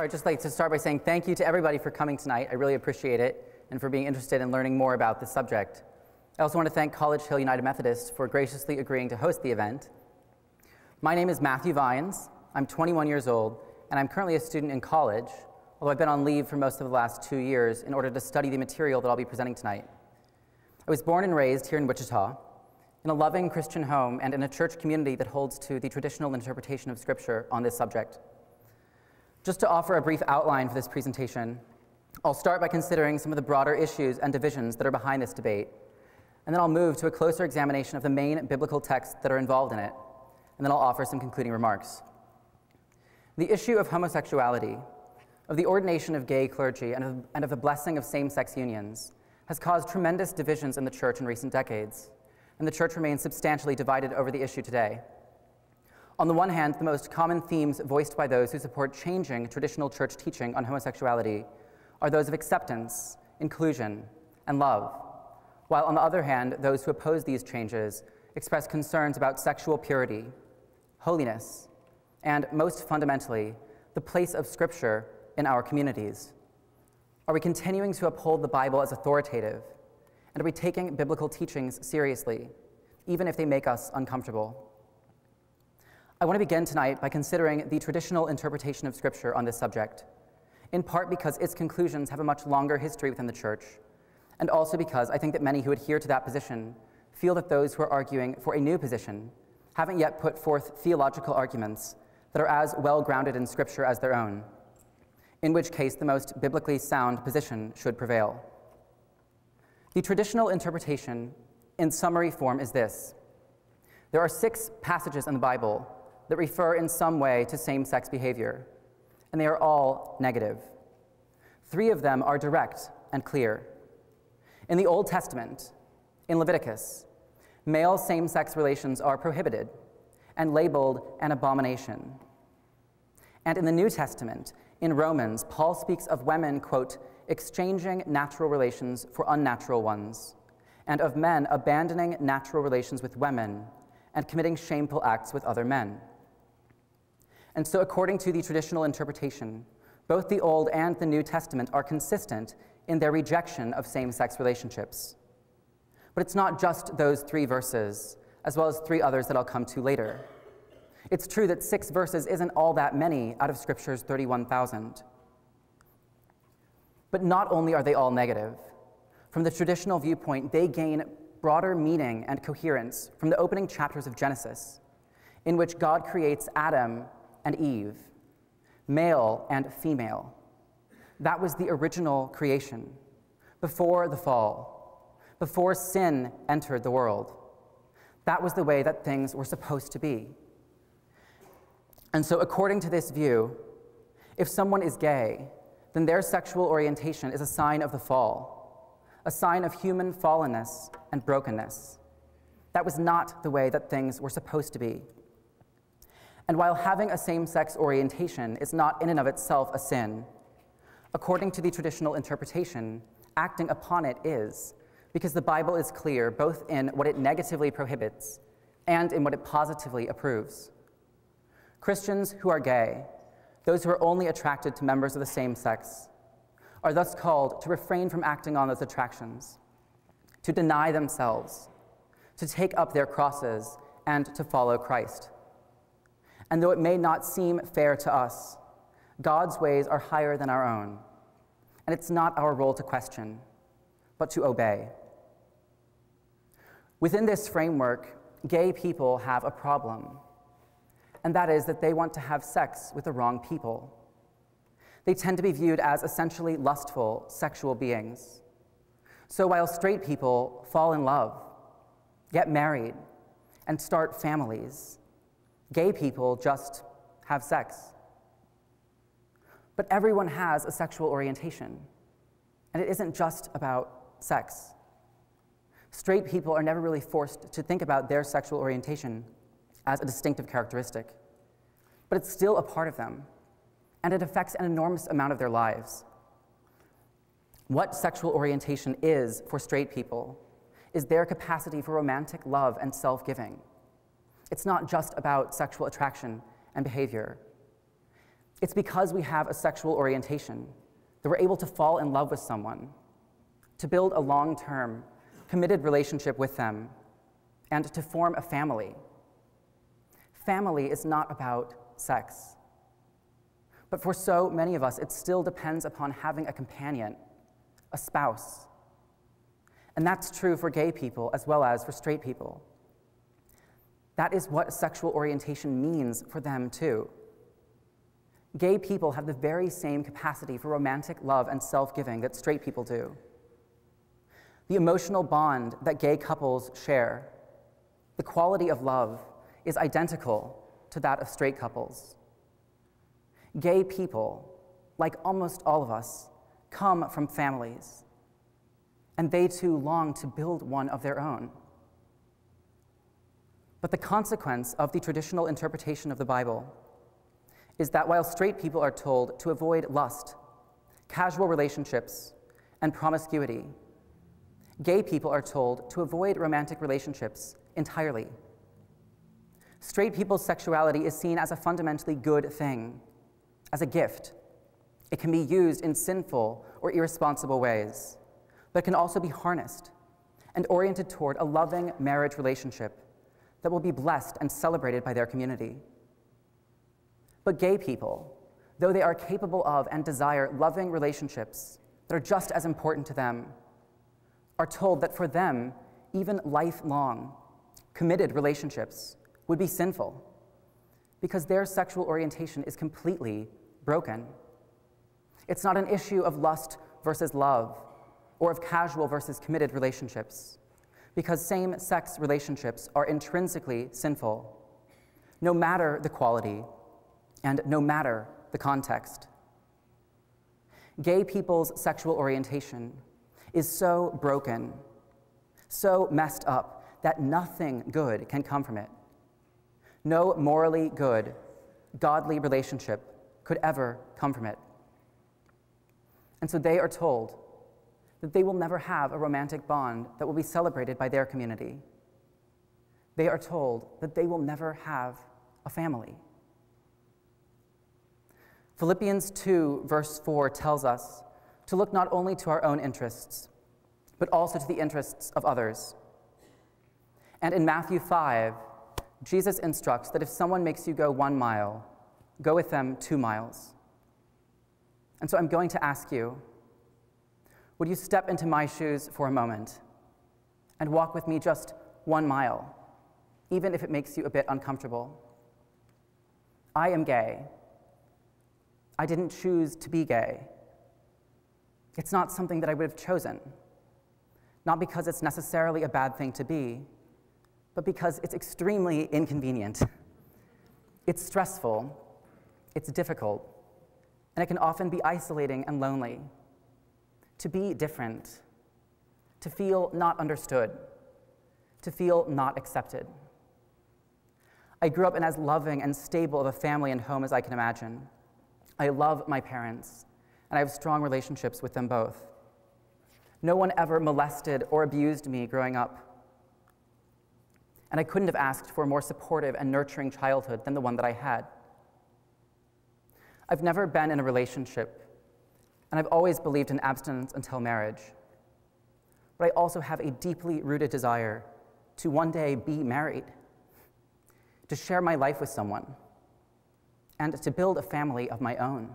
I'd just like to start by saying thank you to everybody for coming tonight. I really appreciate it and for being interested in learning more about this subject. I also want to thank College Hill United Methodist for graciously agreeing to host the event. My name is Matthew Vines. I'm 21 years old, and I'm currently a student in college, although I've been on leave for most of the last two years in order to study the material that I'll be presenting tonight. I was born and raised here in Wichita, in a loving Christian home and in a church community that holds to the traditional interpretation of Scripture on this subject. Just to offer a brief outline for this presentation, I'll start by considering some of the broader issues and divisions that are behind this debate, and then I'll move to a closer examination of the main biblical texts that are involved in it, and then I'll offer some concluding remarks. The issue of homosexuality, of the ordination of gay clergy, and of, and of the blessing of same sex unions has caused tremendous divisions in the church in recent decades, and the church remains substantially divided over the issue today. On the one hand, the most common themes voiced by those who support changing traditional church teaching on homosexuality are those of acceptance, inclusion, and love, while on the other hand, those who oppose these changes express concerns about sexual purity, holiness, and most fundamentally, the place of Scripture in our communities. Are we continuing to uphold the Bible as authoritative? And are we taking biblical teachings seriously, even if they make us uncomfortable? I want to begin tonight by considering the traditional interpretation of Scripture on this subject, in part because its conclusions have a much longer history within the Church, and also because I think that many who adhere to that position feel that those who are arguing for a new position haven't yet put forth theological arguments that are as well grounded in Scripture as their own, in which case the most biblically sound position should prevail. The traditional interpretation, in summary form, is this there are six passages in the Bible that refer in some way to same sex behavior, and they are all negative. Three of them are direct and clear. In the Old Testament, in Leviticus, male same sex relations are prohibited and labeled an abomination. And in the New Testament, in Romans, Paul speaks of women, quote, exchanging natural relations for unnatural ones, and of men abandoning natural relations with women and committing shameful acts with other men. And so, according to the traditional interpretation, both the Old and the New Testament are consistent in their rejection of same sex relationships. But it's not just those three verses, as well as three others that I'll come to later. It's true that six verses isn't all that many out of Scripture's 31,000. But not only are they all negative, from the traditional viewpoint, they gain broader meaning and coherence from the opening chapters of Genesis, in which God creates Adam and Eve, male and female. That was the original creation, before the fall, before sin entered the world. That was the way that things were supposed to be. And so, according to this view, if someone is gay, then their sexual orientation is a sign of the fall, a sign of human fallenness and brokenness. That was not the way that things were supposed to be. And while having a same sex orientation is not in and of itself a sin, according to the traditional interpretation, acting upon it is, because the Bible is clear both in what it negatively prohibits and in what it positively approves. Christians who are gay, those who are only attracted to members of the same sex, are thus called to refrain from acting on those attractions, to deny themselves, to take up their crosses, and to follow Christ. And though it may not seem fair to us, God's ways are higher than our own. And it's not our role to question, but to obey. Within this framework, gay people have a problem, and that is that they want to have sex with the wrong people. They tend to be viewed as essentially lustful sexual beings. So while straight people fall in love, get married, and start families, Gay people just have sex. But everyone has a sexual orientation, and it isn't just about sex. Straight people are never really forced to think about their sexual orientation as a distinctive characteristic, but it's still a part of them, and it affects an enormous amount of their lives. What sexual orientation is for straight people is their capacity for romantic love and self giving. It's not just about sexual attraction and behavior. It's because we have a sexual orientation that we're able to fall in love with someone, to build a long term, committed relationship with them, and to form a family. Family is not about sex. But for so many of us, it still depends upon having a companion, a spouse. And that's true for gay people as well as for straight people. That is what sexual orientation means for them, too. Gay people have the very same capacity for romantic love and self giving that straight people do. The emotional bond that gay couples share, the quality of love, is identical to that of straight couples. Gay people, like almost all of us, come from families, and they too long to build one of their own. But the consequence of the traditional interpretation of the Bible is that while straight people are told to avoid lust, casual relationships, and promiscuity, gay people are told to avoid romantic relationships entirely. Straight people's sexuality is seen as a fundamentally good thing, as a gift. It can be used in sinful or irresponsible ways, but it can also be harnessed and oriented toward a loving marriage relationship that will be blessed and celebrated by their community. But gay people, though they are capable of and desire loving relationships that are just as important to them, are told that for them, even lifelong, committed relationships would be sinful because their sexual orientation is completely broken. It's not an issue of lust versus love or of casual versus committed relationships because same sex relationships are intrinsically sinful, no matter the quality and no matter the context. Gay people's sexual orientation is so broken, so messed up, that nothing good can come from it. No morally good, godly relationship could ever come from it. And so they are told that they will never have a romantic bond that will be celebrated by their community. They are told that they will never have a family. Philippians 2, verse 4 tells us to look not only to our own interests, but also to the interests of others. And in Matthew 5, Jesus instructs that if someone makes you go one mile, go with them two miles. And so I'm going to ask you would you step into my shoes for a moment and walk with me just one mile, even if it makes you a bit uncomfortable? I am gay. I didn't choose to be gay. It's not something that I would have chosen, not because it's necessarily a bad thing to be, but because it's extremely inconvenient. It's stressful, it's difficult, and it can often be isolating and lonely. To be different, to feel not understood, to feel not accepted. I grew up in as loving and stable of a family and home as I can imagine. I love my parents, and I have strong relationships with them both. No one ever molested or abused me growing up. And I couldn't have asked for a more supportive and nurturing childhood than the one that I had. I've never been in a relationship, and I've always believed in abstinence until marriage. But I also have a deeply rooted desire to one day be married, to share my life with someone and to build a family of my own.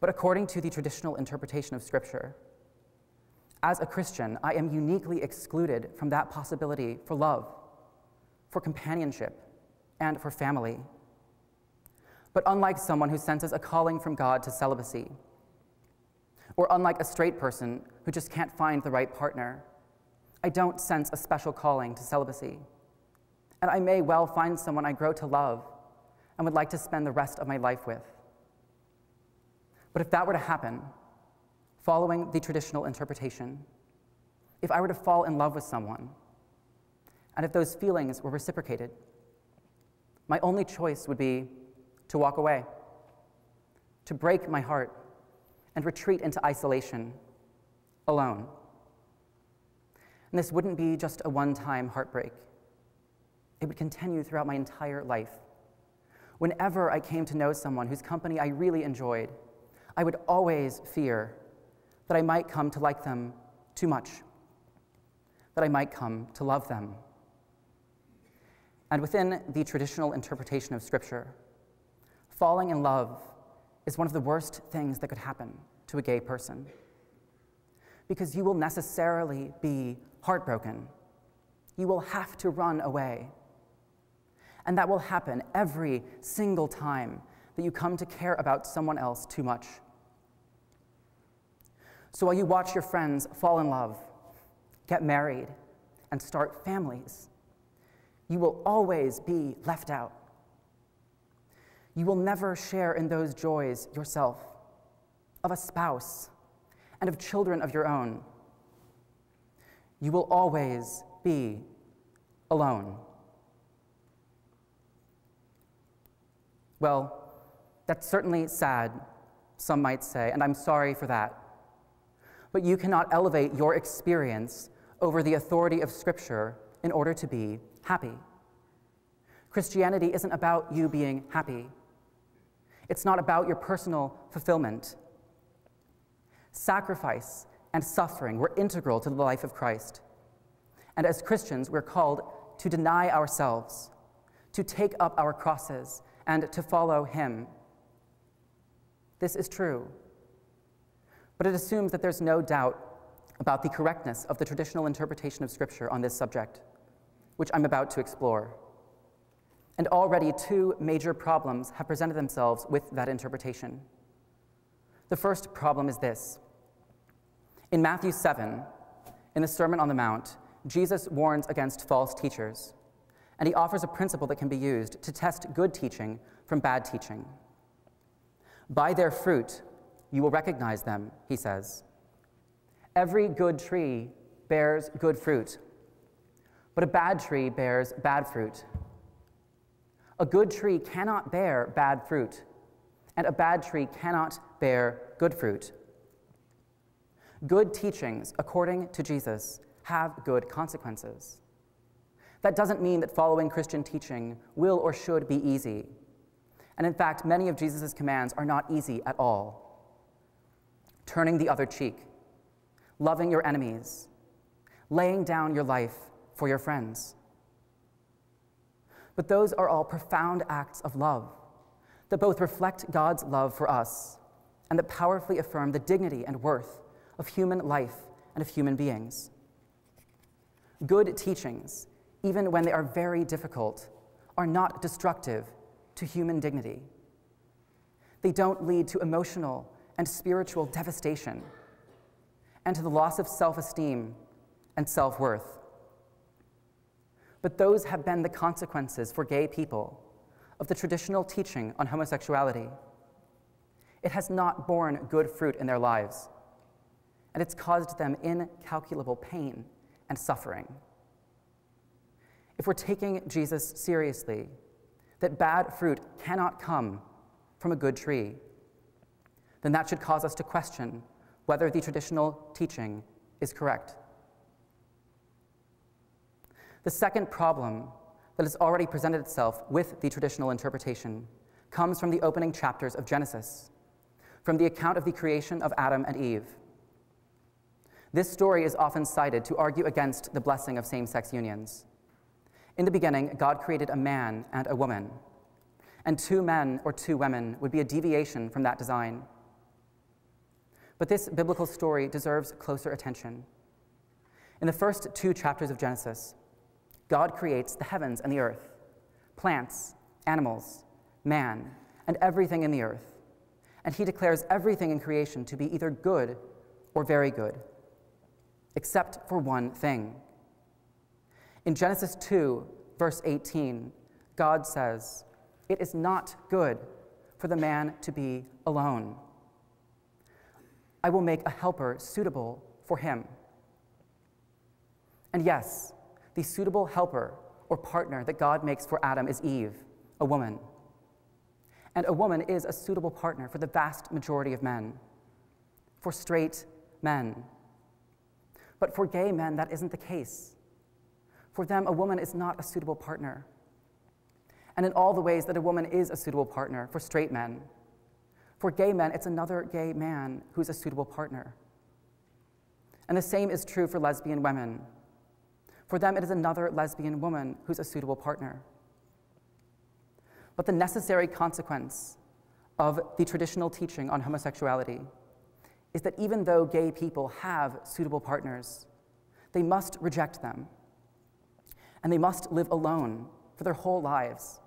But according to the traditional interpretation of Scripture, as a Christian, I am uniquely excluded from that possibility for love, for companionship, and for family. But unlike someone who senses a calling from God to celibacy, or unlike a straight person who just can't find the right partner, I don't sense a special calling to celibacy. And I may well find someone I grow to love and would like to spend the rest of my life with. But if that were to happen, following the traditional interpretation, if I were to fall in love with someone, and if those feelings were reciprocated, my only choice would be to walk away, to break my heart, and retreat into isolation alone. And this wouldn't be just a one time heartbreak, it would continue throughout my entire life Whenever I came to know someone whose company I really enjoyed, I would always fear that I might come to like them too much, that I might come to love them. And within the traditional interpretation of Scripture, falling in love is one of the worst things that could happen to a gay person. Because you will necessarily be heartbroken. You will have to run away. And that will happen every single time that you come to care about someone else too much. So while you watch your friends fall in love, get married, and start families, you will always be left out. You will never share in those joys yourself, of a spouse, and of children of your own. You will always be alone. Well, that's certainly sad, some might say, and I'm sorry for that. But you cannot elevate your experience over the authority of Scripture in order to be happy. Christianity isn't about you being happy. It's not about your personal fulfillment. Sacrifice and suffering were integral to the life of Christ. And as Christians, we're called to deny ourselves, to take up our crosses, and to follow Him. This is true. But it assumes that there's no doubt about the correctness of the traditional interpretation of Scripture on this subject, which I'm about to explore. And already two major problems have presented themselves with that interpretation. The first problem is this In Matthew 7, in the Sermon on the Mount, Jesus warns against false teachers, and he offers a principle that can be used to test good teaching from bad teaching. By their fruit, you will recognize them, he says. Every good tree bears good fruit, but a bad tree bears bad fruit. A good tree cannot bear bad fruit, and a bad tree cannot bear good fruit. Good teachings, according to Jesus, have good consequences. That doesn't mean that following Christian teaching will or should be easy. And in fact, many of Jesus' commands are not easy at all. Turning the other cheek, loving your enemies, laying down your life for your friends. But those are all profound acts of love that both reflect God's love for us and that powerfully affirm the dignity and worth of human life and of human beings. Good teachings, even when they are very difficult, are not destructive to human dignity. They don't lead to emotional and spiritual devastation and to the loss of self esteem and self worth. But those have been the consequences for gay people of the traditional teaching on homosexuality. It has not borne good fruit in their lives, and it's caused them incalculable pain and suffering. If we're taking Jesus seriously, that bad fruit cannot come from a good tree, then that should cause us to question whether the traditional teaching is correct. The second problem that has already presented itself with the traditional interpretation comes from the opening chapters of Genesis, from the account of the creation of Adam and Eve. This story is often cited to argue against the blessing of same sex unions. In the beginning, God created a man and a woman, and two men or two women would be a deviation from that design. But this biblical story deserves closer attention. In the first two chapters of Genesis, God creates the heavens and the earth, plants, animals, man, and everything in the earth. And he declares everything in creation to be either good or very good, except for one thing. In Genesis 2, verse 18, God says, It is not good for the man to be alone. I will make a helper suitable for him. And yes, the suitable helper or partner that God makes for Adam is Eve, a woman. And a woman is a suitable partner for the vast majority of men, for straight men. But for gay men, that isn't the case. For them, a woman is not a suitable partner. and in all the ways that a woman is a suitable partner for straight men. For gay men, it's another gay man who's a suitable partner. And the same is true for lesbian women. For them, it is another lesbian woman who's a suitable partner. But the necessary consequence of the traditional teaching on homosexuality is that even though gay people have suitable partners, they must reject them. And they must live alone for their whole lives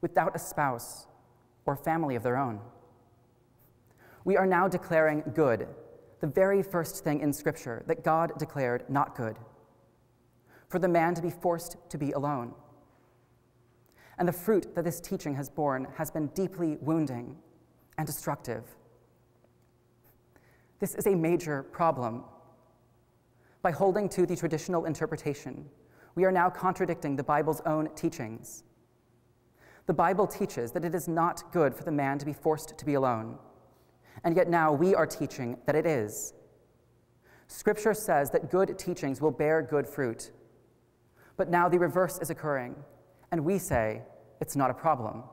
without a spouse or family of their own. We are now declaring good, the very first thing in Scripture that God declared not good, for the man to be forced to be alone. And the fruit that this teaching has borne has been deeply wounding and destructive. This is a major problem. By holding to the traditional interpretation, we are now contradicting the Bible's own teachings. The Bible teaches that it is not good for the man to be forced to be alone, and yet now we are teaching that it is. Scripture says that good teachings will bear good fruit, but now the reverse is occurring, and we say it's not a problem.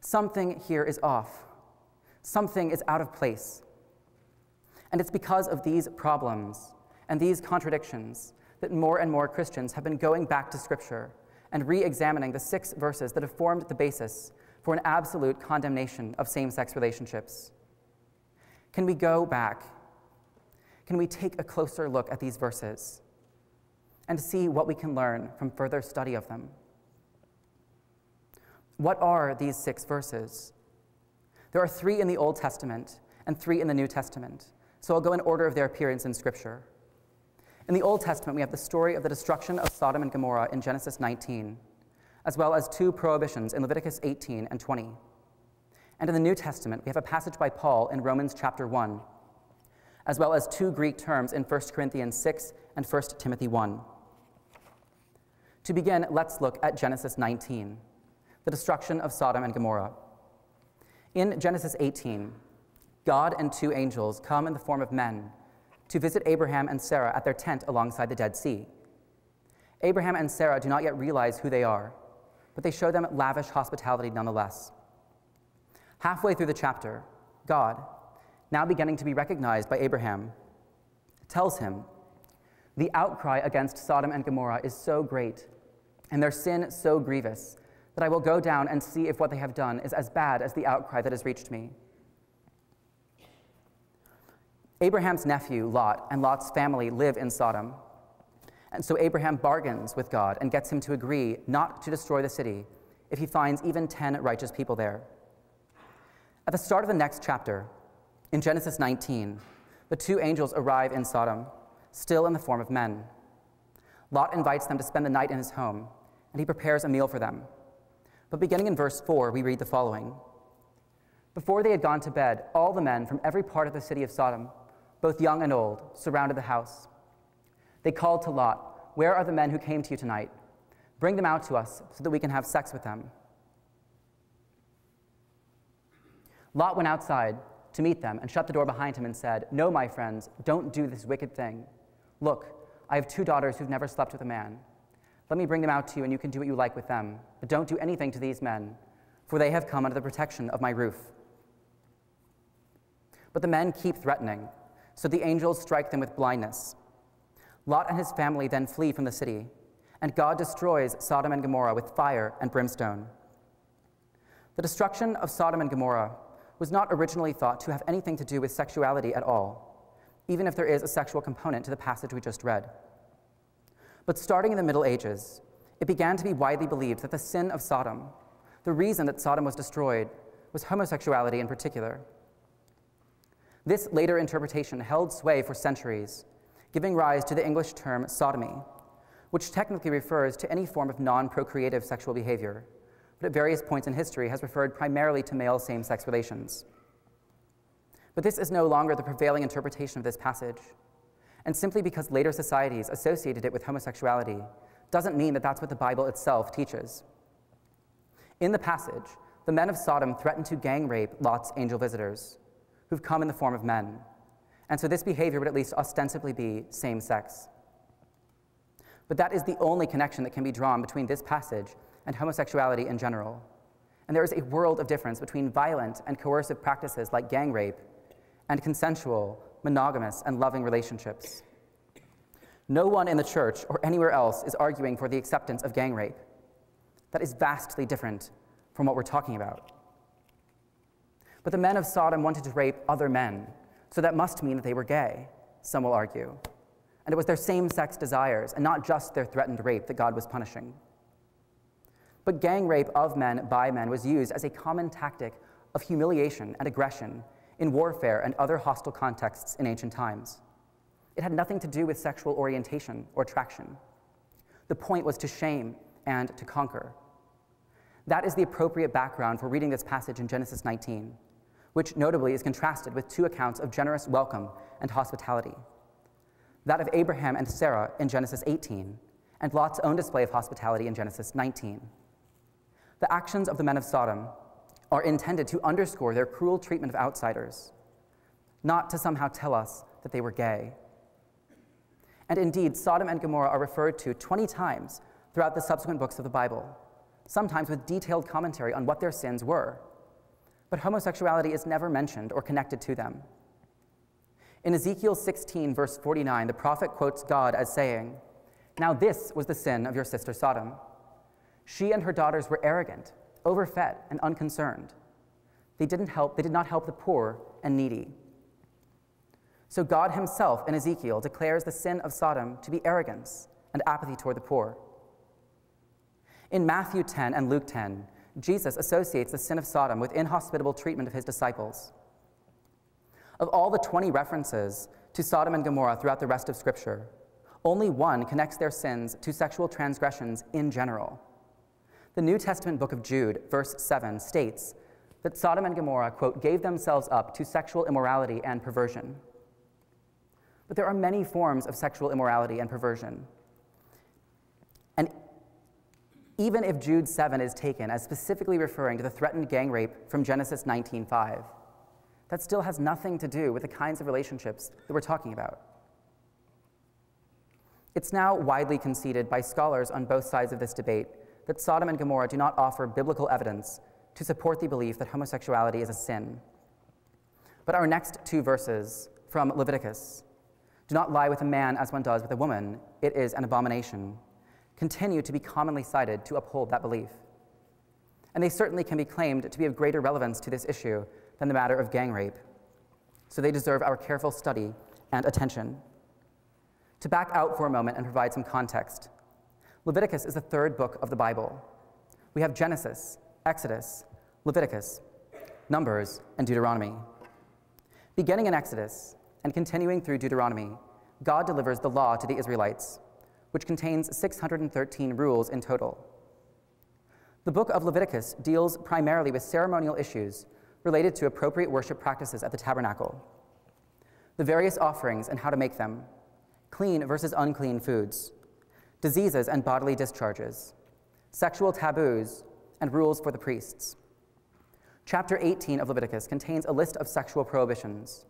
Something here is off, something is out of place. And it's because of these problems and these contradictions that more and more Christians have been going back to Scripture and re examining the six verses that have formed the basis for an absolute condemnation of same sex relationships. Can we go back? Can we take a closer look at these verses and see what we can learn from further study of them? What are these six verses? There are three in the Old Testament and three in the New Testament, so I'll go in order of their appearance in Scripture. In the Old Testament, we have the story of the destruction of Sodom and Gomorrah in Genesis 19, as well as two prohibitions in Leviticus 18 and 20. And in the New Testament, we have a passage by Paul in Romans chapter 1, as well as two Greek terms in 1 Corinthians 6 and 1 Timothy 1. To begin, let's look at Genesis 19, the destruction of Sodom and Gomorrah. In Genesis 18, God and two angels come in the form of men to visit Abraham and Sarah at their tent alongside the Dead Sea. Abraham and Sarah do not yet realize who they are, but they show them lavish hospitality nonetheless. Halfway through the chapter, God, now beginning to be recognized by Abraham, tells him, The outcry against Sodom and Gomorrah is so great, and their sin so grievous, that I will go down and see if what they have done is as bad as the outcry that has reached me. Abraham's nephew, Lot, and Lot's family live in Sodom. And so Abraham bargains with God and gets him to agree not to destroy the city if he finds even 10 righteous people there. At the start of the next chapter, in Genesis 19, the two angels arrive in Sodom, still in the form of men. Lot invites them to spend the night in his home, and he prepares a meal for them. But beginning in verse 4, we read the following Before they had gone to bed, all the men from every part of the city of Sodom both young and old, surrounded the house. They called to Lot, Where are the men who came to you tonight? Bring them out to us so that we can have sex with them. Lot went outside to meet them and shut the door behind him and said, No, my friends, don't do this wicked thing. Look, I have two daughters who've never slept with a man. Let me bring them out to you, and you can do what you like with them. But don't do anything to these men, for they have come under the protection of my roof. But the men keep threatening. So the angels strike them with blindness. Lot and his family then flee from the city, and God destroys Sodom and Gomorrah with fire and brimstone. The destruction of Sodom and Gomorrah was not originally thought to have anything to do with sexuality at all, even if there is a sexual component to the passage we just read. But starting in the Middle Ages, it began to be widely believed that the sin of Sodom, the reason that Sodom was destroyed, was homosexuality in particular. This later interpretation held sway for centuries, giving rise to the English term sodomy, which technically refers to any form of non procreative sexual behavior, but at various points in history has referred primarily to male same sex relations. But this is no longer the prevailing interpretation of this passage. And simply because later societies associated it with homosexuality doesn't mean that that's what the Bible itself teaches. In the passage, the men of Sodom threatened to gang rape Lot's angel visitors who've come in the form of men. And so this behavior would at least ostensibly be same sex. But that is the only connection that can be drawn between this passage and homosexuality in general. And there is a world of difference between violent and coercive practices like gang rape and consensual, monogamous, and loving relationships. No one in the church or anywhere else is arguing for the acceptance of gang rape. That is vastly different from what we're talking about. But the men of Sodom wanted to rape other men, so that must mean that they were gay, some will argue. And it was their same sex desires, and not just their threatened rape, that God was punishing. But gang rape of men by men was used as a common tactic of humiliation and aggression in warfare and other hostile contexts in ancient times. It had nothing to do with sexual orientation or attraction. The point was to shame and to conquer. That is the appropriate background for reading this passage in Genesis 19, which notably is contrasted with two accounts of generous welcome and hospitality that of Abraham and Sarah in Genesis 18, and Lot's own display of hospitality in Genesis 19. The actions of the men of Sodom are intended to underscore their cruel treatment of outsiders, not to somehow tell us that they were gay. And indeed, Sodom and Gomorrah are referred to 20 times throughout the subsequent books of the Bible, sometimes with detailed commentary on what their sins were. But homosexuality is never mentioned or connected to them. In Ezekiel 16, verse 49, the prophet quotes God as saying, Now this was the sin of your sister Sodom. She and her daughters were arrogant overfed and unconcerned. They, didn't help, they did not help the poor and needy. So God himself in Ezekiel declares the sin of Sodom to be arrogance and apathy toward the poor. In Matthew 10 and Luke 10, Jesus associates the sin of Sodom with inhospitable treatment of his disciples. Of all the 20 references to Sodom and Gomorrah throughout the rest of Scripture, only one connects their sins to sexual transgressions in general. The New Testament book of Jude, verse 7, states that Sodom and Gomorrah, quote, gave themselves up to sexual immorality and perversion. But there are many forms of sexual immorality and perversion. And even if Jude 7 is taken as specifically referring to the threatened gang rape from Genesis 19:5, that still has nothing to do with the kinds of relationships that we're talking about. It's now widely conceded by scholars on both sides of this debate that Sodom and Gomorrah do not offer biblical evidence to support the belief that homosexuality is a sin. But our next two verses from Leviticus do not lie with a man as one does with a woman, it is an abomination, continue to be commonly cited to uphold that belief. And they certainly can be claimed to be of greater relevance to this issue than the matter of gang rape. So they deserve our careful study and attention. To back out for a moment and provide some context, Leviticus is the third book of the Bible. We have Genesis, Exodus, Leviticus, Numbers, and Deuteronomy. Beginning in Exodus and continuing through Deuteronomy, God delivers the law to the Israelites, which contains 613 rules in total. The book of Leviticus deals primarily with ceremonial issues related to appropriate worship practices at the tabernacle, the various offerings and how to make them, clean versus unclean foods, diseases and bodily discharges, sexual taboos, and rules for the priests. Chapter 18 of Leviticus contains a list of sexual prohibitions,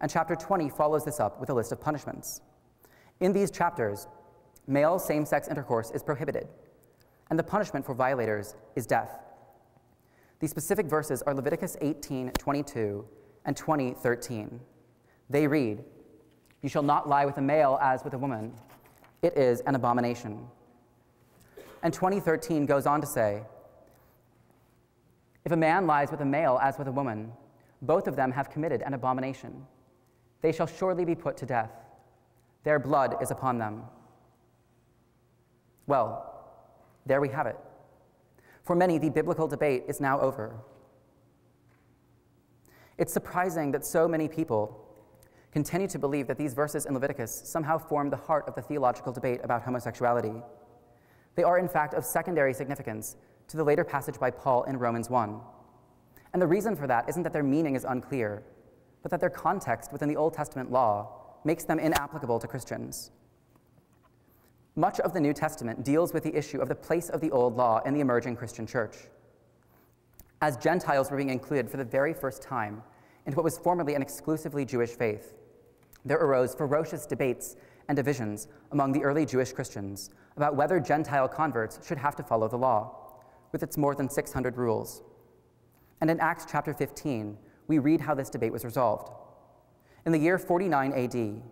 and chapter 20 follows this up with a list of punishments. In these chapters, male same sex intercourse is prohibited, and the punishment for violators is death. These specific verses are Leviticus 18 22 and 20 13. They read, You shall not lie with a male as with a woman it is an abomination. And 2013 goes on to say If a man lies with a male as with a woman, both of them have committed an abomination. They shall surely be put to death. Their blood is upon them. Well, there we have it. For many, the biblical debate is now over. It's surprising that so many people continue to believe that these verses in Leviticus somehow form the heart of the theological debate about homosexuality. They are, in fact, of secondary significance to the later passage by Paul in Romans 1. And the reason for that isn't that their meaning is unclear, but that their context within the Old Testament law makes them inapplicable to Christians. Much of the New Testament deals with the issue of the place of the old law in the emerging Christian church. As Gentiles were being included for the very first time into what was formerly an exclusively Jewish faith, there arose ferocious debates and divisions among the early Jewish Christians about whether Gentile converts should have to follow the law, with its more than 600 rules. And in Acts chapter 15, we read how this debate was resolved. In the year 49 AD,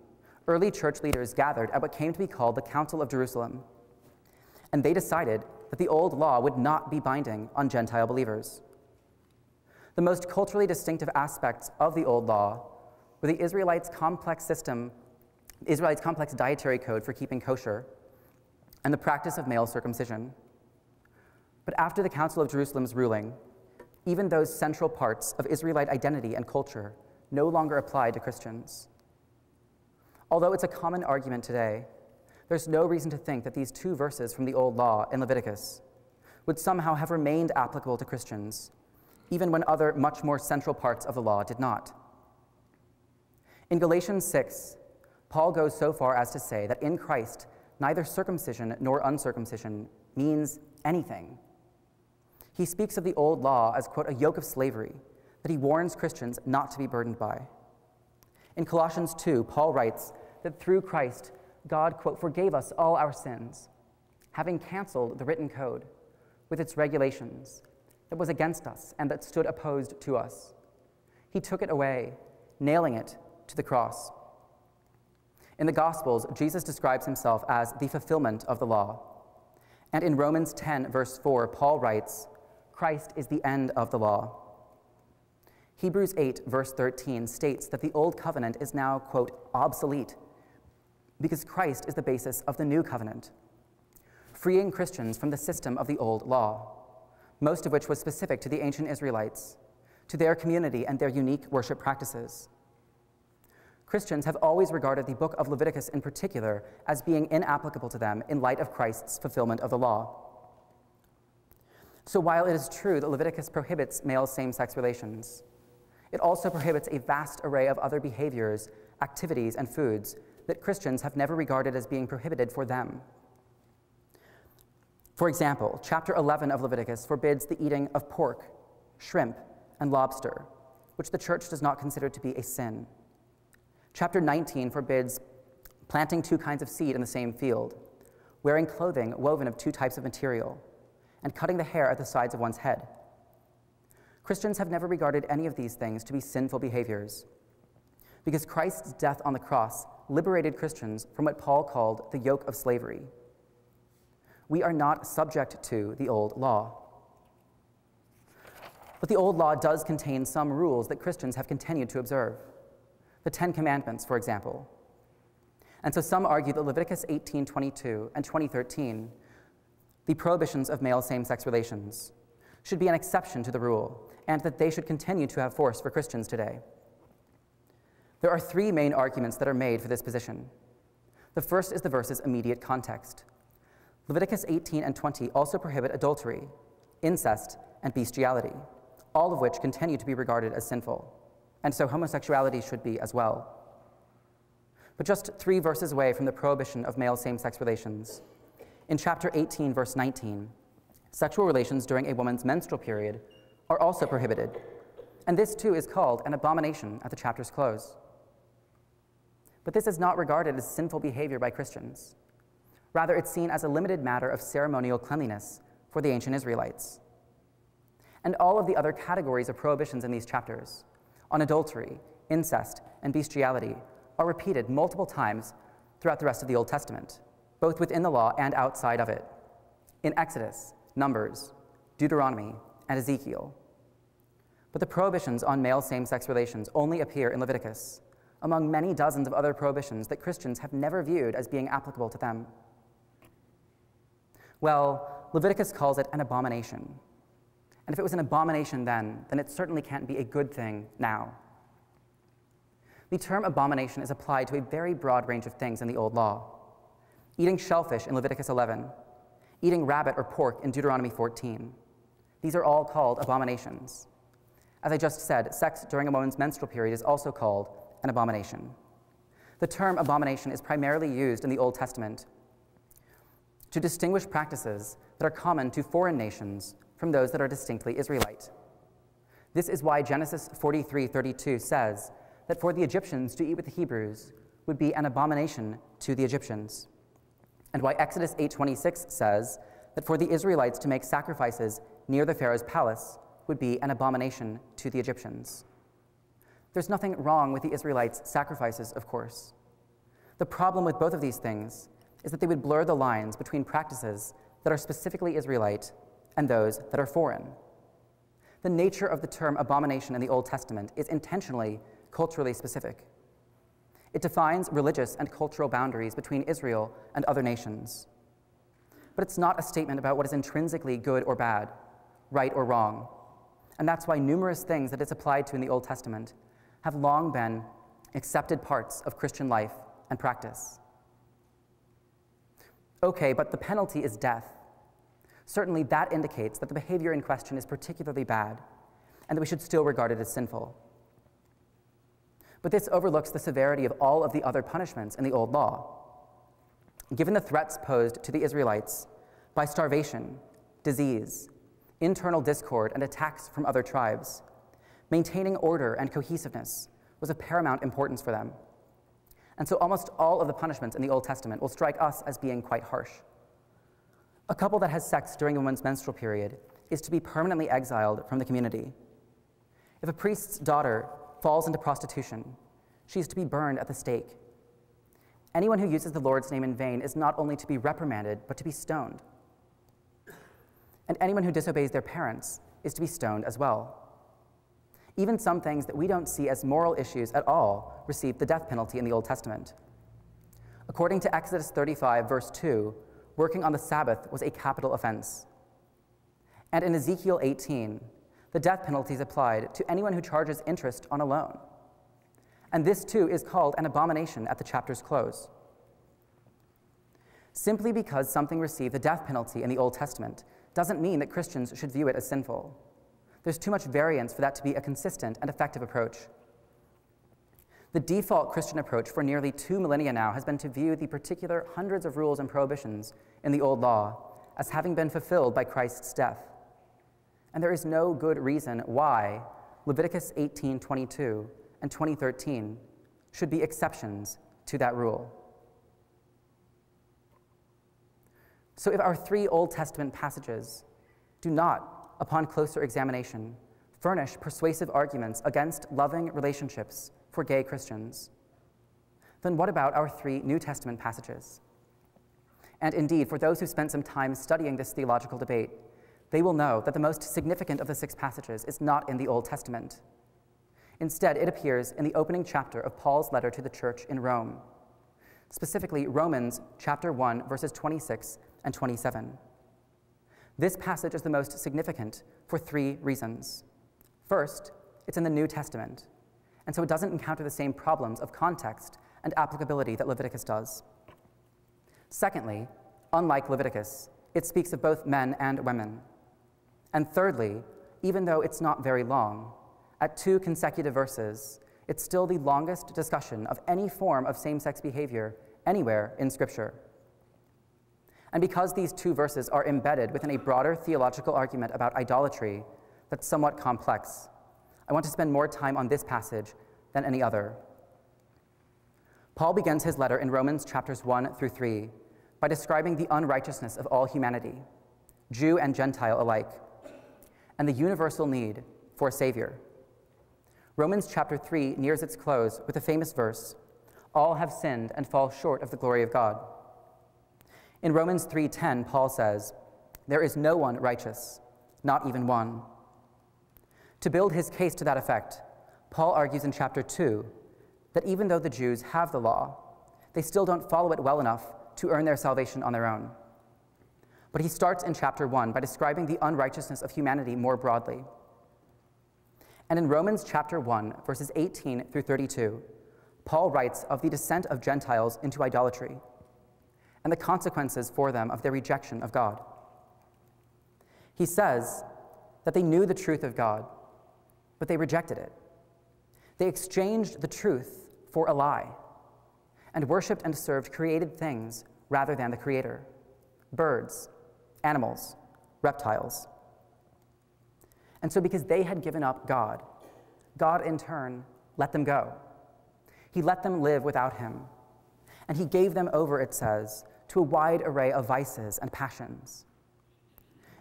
early church leaders gathered at what came to be called the Council of Jerusalem, and they decided that the old law would not be binding on Gentile believers. The most culturally distinctive aspects of the old law were the Israelites' complex system, Israelites' complex dietary code for keeping kosher, and the practice of male circumcision. But after the Council of Jerusalem's ruling, even those central parts of Israelite identity and culture no longer apply to Christians. Although it's a common argument today, there's no reason to think that these two verses from the Old Law in Leviticus would somehow have remained applicable to Christians, even when other much more central parts of the law did not. In Galatians 6, Paul goes so far as to say that in Christ, neither circumcision nor uncircumcision means anything. He speaks of the old law as, quote, a yoke of slavery that he warns Christians not to be burdened by. In Colossians 2, Paul writes that through Christ, God, quote, forgave us all our sins, having canceled the written code with its regulations that was against us and that stood opposed to us. He took it away, nailing it to the cross. In the Gospels, Jesus describes himself as the fulfillment of the law. And in Romans 10, verse 4, Paul writes, Christ is the end of the law. Hebrews 8, verse 13 states that the old covenant is now, quote, obsolete, because Christ is the basis of the new covenant, freeing Christians from the system of the old law, most of which was specific to the ancient Israelites, to their community and their unique worship practices. Christians have always regarded the book of Leviticus in particular as being inapplicable to them in light of Christ's fulfillment of the law. So while it is true that Leviticus prohibits male same sex relations, it also prohibits a vast array of other behaviors, activities, and foods that Christians have never regarded as being prohibited for them. For example, chapter 11 of Leviticus forbids the eating of pork, shrimp, and lobster, which the church does not consider to be a sin. Chapter 19 forbids planting two kinds of seed in the same field, wearing clothing woven of two types of material, and cutting the hair at the sides of one's head. Christians have never regarded any of these things to be sinful behaviors because Christ's death on the cross liberated Christians from what Paul called the yoke of slavery. We are not subject to the old law. But the old law does contain some rules that Christians have continued to observe. The Ten Commandments, for example. And so some argue that Leviticus 18:22 and 2013 the prohibitions of male same sex relations should be an exception to the rule, and that they should continue to have force for Christians today. There are three main arguments that are made for this position. The first is the verse's immediate context. Leviticus 18 and 20 also prohibit adultery, incest, and bestiality, all of which continue to be regarded as sinful, and so homosexuality should be as well. But just three verses away from the prohibition of male same sex relations, in chapter 18, verse 19, sexual relations during a woman's menstrual period are also prohibited, and this too is called an abomination at the chapter's close. But this is not regarded as sinful behavior by Christians. Rather, it's seen as a limited matter of ceremonial cleanliness for the ancient Israelites. And all of the other categories of prohibitions in these chapters, on adultery, incest, and bestiality, are repeated multiple times throughout the rest of the Old Testament both within the law and outside of it, in Exodus, Numbers, Deuteronomy, and Ezekiel. But the prohibitions on male same sex relations only appear in Leviticus, among many dozens of other prohibitions that Christians have never viewed as being applicable to them. Well, Leviticus calls it an abomination. And if it was an abomination then, then it certainly can't be a good thing now. The term abomination is applied to a very broad range of things in the Old Law eating shellfish in Leviticus 11, eating rabbit or pork in Deuteronomy 14. These are all called abominations. As I just said, sex during a woman's menstrual period is also called an abomination. The term abomination is primarily used in the Old Testament to distinguish practices that are common to foreign nations from those that are distinctly Israelite. This is why Genesis 43:32 says that for the Egyptians to eat with the Hebrews would be an abomination to the Egyptians and why Exodus 8:26 says that for the Israelites to make sacrifices near the Pharaoh's palace would be an abomination to the Egyptians. There's nothing wrong with the Israelites' sacrifices, of course. The problem with both of these things is that they would blur the lines between practices that are specifically Israelite and those that are foreign. The nature of the term abomination in the Old Testament is intentionally culturally specific. It defines religious and cultural boundaries between Israel and other nations. But it's not a statement about what is intrinsically good or bad, right or wrong. And that's why numerous things that it's applied to in the Old Testament have long been accepted parts of Christian life and practice. Okay, but the penalty is death. Certainly, that indicates that the behavior in question is particularly bad and that we should still regard it as sinful. But this overlooks the severity of all of the other punishments in the Old Law. Given the threats posed to the Israelites by starvation, disease, internal discord, and attacks from other tribes, maintaining order and cohesiveness was of paramount importance for them. And so almost all of the punishments in the Old Testament will strike us as being quite harsh. A couple that has sex during a woman's menstrual period is to be permanently exiled from the community. If a priest's daughter falls into prostitution, she is to be burned at the stake. Anyone who uses the Lord's name in vain is not only to be reprimanded, but to be stoned. And anyone who disobeys their parents is to be stoned as well. Even some things that we don't see as moral issues at all receive the death penalty in the Old Testament. According to Exodus 35, verse 2, working on the Sabbath was a capital offense. And in Ezekiel 18, the death penalty is applied to anyone who charges interest on a loan. And this too is called an abomination at the chapter's close. Simply because something received the death penalty in the Old Testament doesn't mean that Christians should view it as sinful. There's too much variance for that to be a consistent and effective approach. The default Christian approach for nearly two millennia now has been to view the particular hundreds of rules and prohibitions in the Old Law as having been fulfilled by Christ's death and there is no good reason why Leviticus 18:22 and 2013 should be exceptions to that rule. So if our three Old Testament passages do not, upon closer examination, furnish persuasive arguments against loving relationships for gay Christians, then what about our three New Testament passages? And indeed, for those who spent some time studying this theological debate, they will know that the most significant of the six passages is not in the Old Testament. Instead, it appears in the opening chapter of Paul's letter to the church in Rome, specifically Romans chapter 1, verses 26 and 27. This passage is the most significant for three reasons. First, it's in the New Testament, and so it doesn't encounter the same problems of context and applicability that Leviticus does. Secondly, unlike Leviticus, it speaks of both men and women. And thirdly, even though it's not very long, at two consecutive verses, it's still the longest discussion of any form of same sex behavior anywhere in Scripture. And because these two verses are embedded within a broader theological argument about idolatry that's somewhat complex, I want to spend more time on this passage than any other. Paul begins his letter in Romans chapters 1 through 3 by describing the unrighteousness of all humanity, Jew and Gentile alike and the universal need for a Savior. Romans chapter 3 nears its close with a famous verse All have sinned and fall short of the glory of God. In Romans 3:10, Paul says, There is no one righteous, not even one. To build his case to that effect, Paul argues in chapter 2 that even though the Jews have the law, they still don't follow it well enough to earn their salvation on their own. But he starts in chapter 1 by describing the unrighteousness of humanity more broadly. And in Romans chapter 1, verses 18 through 32, Paul writes of the descent of Gentiles into idolatry and the consequences for them of their rejection of God. He says that they knew the truth of God, but they rejected it. They exchanged the truth for a lie and worshiped and served created things rather than the Creator birds, animals, reptiles. And so, because they had given up God, God in turn let them go. He let them live without Him. And He gave them over, it says, to a wide array of vices and passions.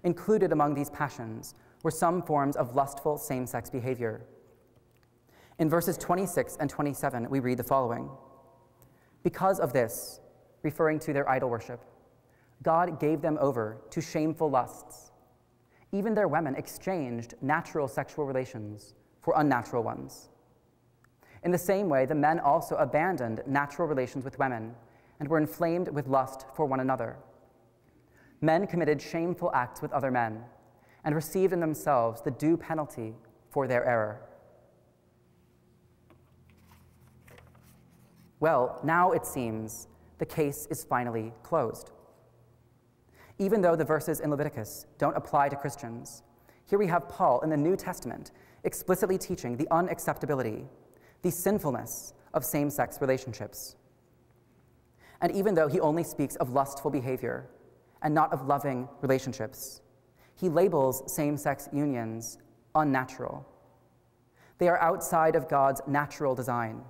Included among these passions were some forms of lustful same sex behavior. In verses 26 and 27, we read the following Because of this, referring to their idol worship, God gave them over to shameful lusts. Even their women exchanged natural sexual relations for unnatural ones. In the same way, the men also abandoned natural relations with women and were inflamed with lust for one another. Men committed shameful acts with other men and received in themselves the due penalty for their error. Well, now it seems the case is finally closed. Even though the verses in Leviticus don't apply to Christians, here we have Paul in the New Testament explicitly teaching the unacceptability, the sinfulness of same sex relationships. And even though he only speaks of lustful behavior and not of loving relationships, he labels same sex unions unnatural. They are outside of God's natural design,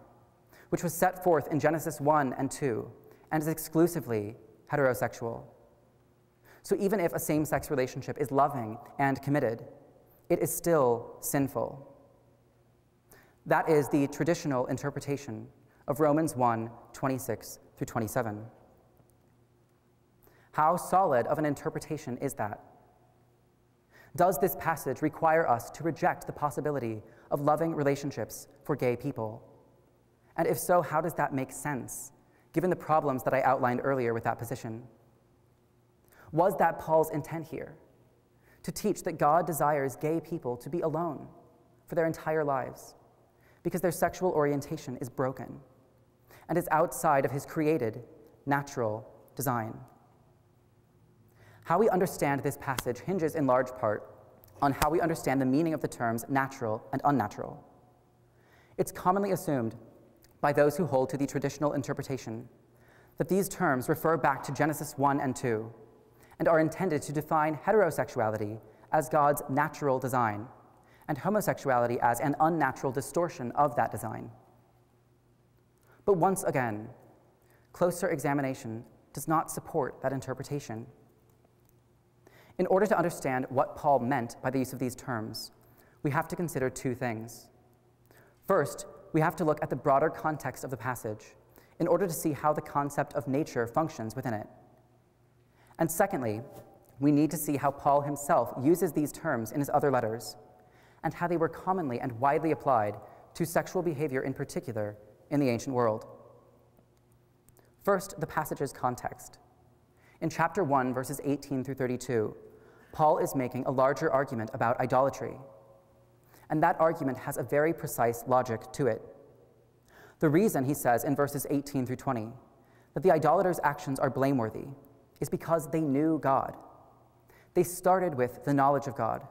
which was set forth in Genesis 1 and 2 and is exclusively heterosexual. So even if a same sex relationship is loving and committed, it is still sinful. That is the traditional interpretation of Romans 1 26 through 27. How solid of an interpretation is that? Does this passage require us to reject the possibility of loving relationships for gay people? And if so, how does that make sense, given the problems that I outlined earlier with that position? Was that Paul's intent here? To teach that God desires gay people to be alone for their entire lives because their sexual orientation is broken and is outside of his created, natural design. How we understand this passage hinges in large part on how we understand the meaning of the terms natural and unnatural. It's commonly assumed by those who hold to the traditional interpretation that these terms refer back to Genesis 1 and 2 and are intended to define heterosexuality as God's natural design and homosexuality as an unnatural distortion of that design. But once again, closer examination does not support that interpretation. In order to understand what Paul meant by the use of these terms, we have to consider two things. First, we have to look at the broader context of the passage in order to see how the concept of nature functions within it. And secondly, we need to see how Paul himself uses these terms in his other letters and how they were commonly and widely applied to sexual behavior in particular in the ancient world. First, the passage's context. In chapter 1, verses 18 through 32, Paul is making a larger argument about idolatry. And that argument has a very precise logic to it. The reason, he says in verses 18 through 20, that the idolater's actions are blameworthy is because they knew God. They started with the knowledge of God,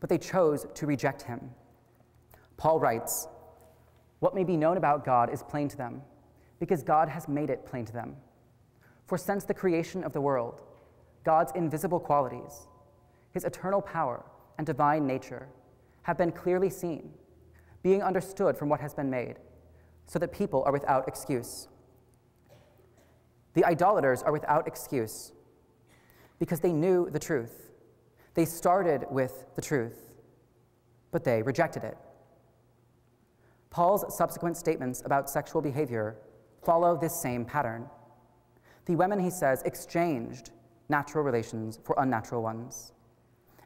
but they chose to reject him. Paul writes, What may be known about God is plain to them, because God has made it plain to them. For since the creation of the world, God's invisible qualities, his eternal power and divine nature, have been clearly seen, being understood from what has been made, so that people are without excuse. The idolaters are without excuse because they knew the truth. They started with the truth, but they rejected it. Paul's subsequent statements about sexual behavior follow this same pattern. The women, he says, exchanged natural relations for unnatural ones.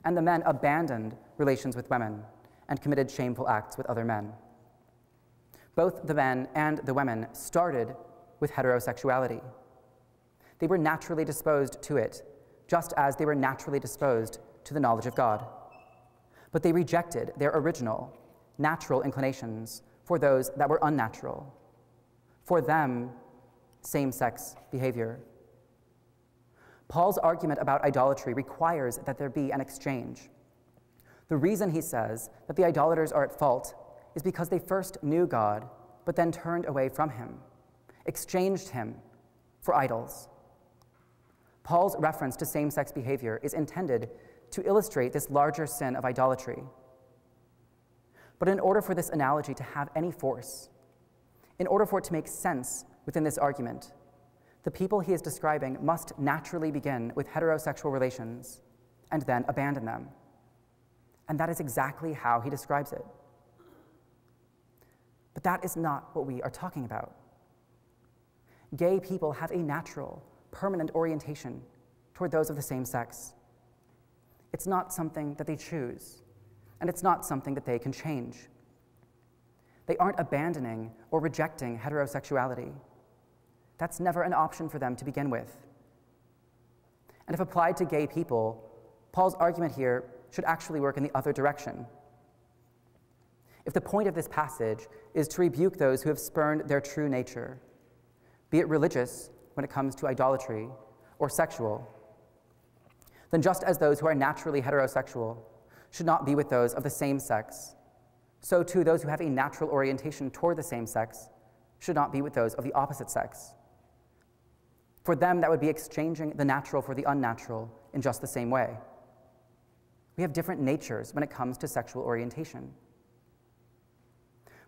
And the men abandoned relations with women and committed shameful acts with other men. Both the men and the women started with heterosexuality. They were naturally disposed to it, just as they were naturally disposed to the knowledge of God. But they rejected their original, natural inclinations for those that were unnatural. For them, same sex behavior. Paul's argument about idolatry requires that there be an exchange. The reason he says that the idolaters are at fault is because they first knew God, but then turned away from him, exchanged him for idols. Paul's reference to same sex behavior is intended to illustrate this larger sin of idolatry. But in order for this analogy to have any force, in order for it to make sense within this argument, the people he is describing must naturally begin with heterosexual relations and then abandon them. And that is exactly how he describes it. But that is not what we are talking about. Gay people have a natural, permanent orientation toward those of the same sex. It's not something that they choose, and it's not something that they can change. They aren't abandoning or rejecting heterosexuality. That's never an option for them to begin with. And if applied to gay people, Paul's argument here should actually work in the other direction. If the point of this passage is to rebuke those who have spurned their true nature, be it religious when it comes to idolatry or sexual, then just as those who are naturally heterosexual should not be with those of the same sex, so too those who have a natural orientation toward the same sex should not be with those of the opposite sex. For them, that would be exchanging the natural for the unnatural in just the same way. We have different natures when it comes to sexual orientation.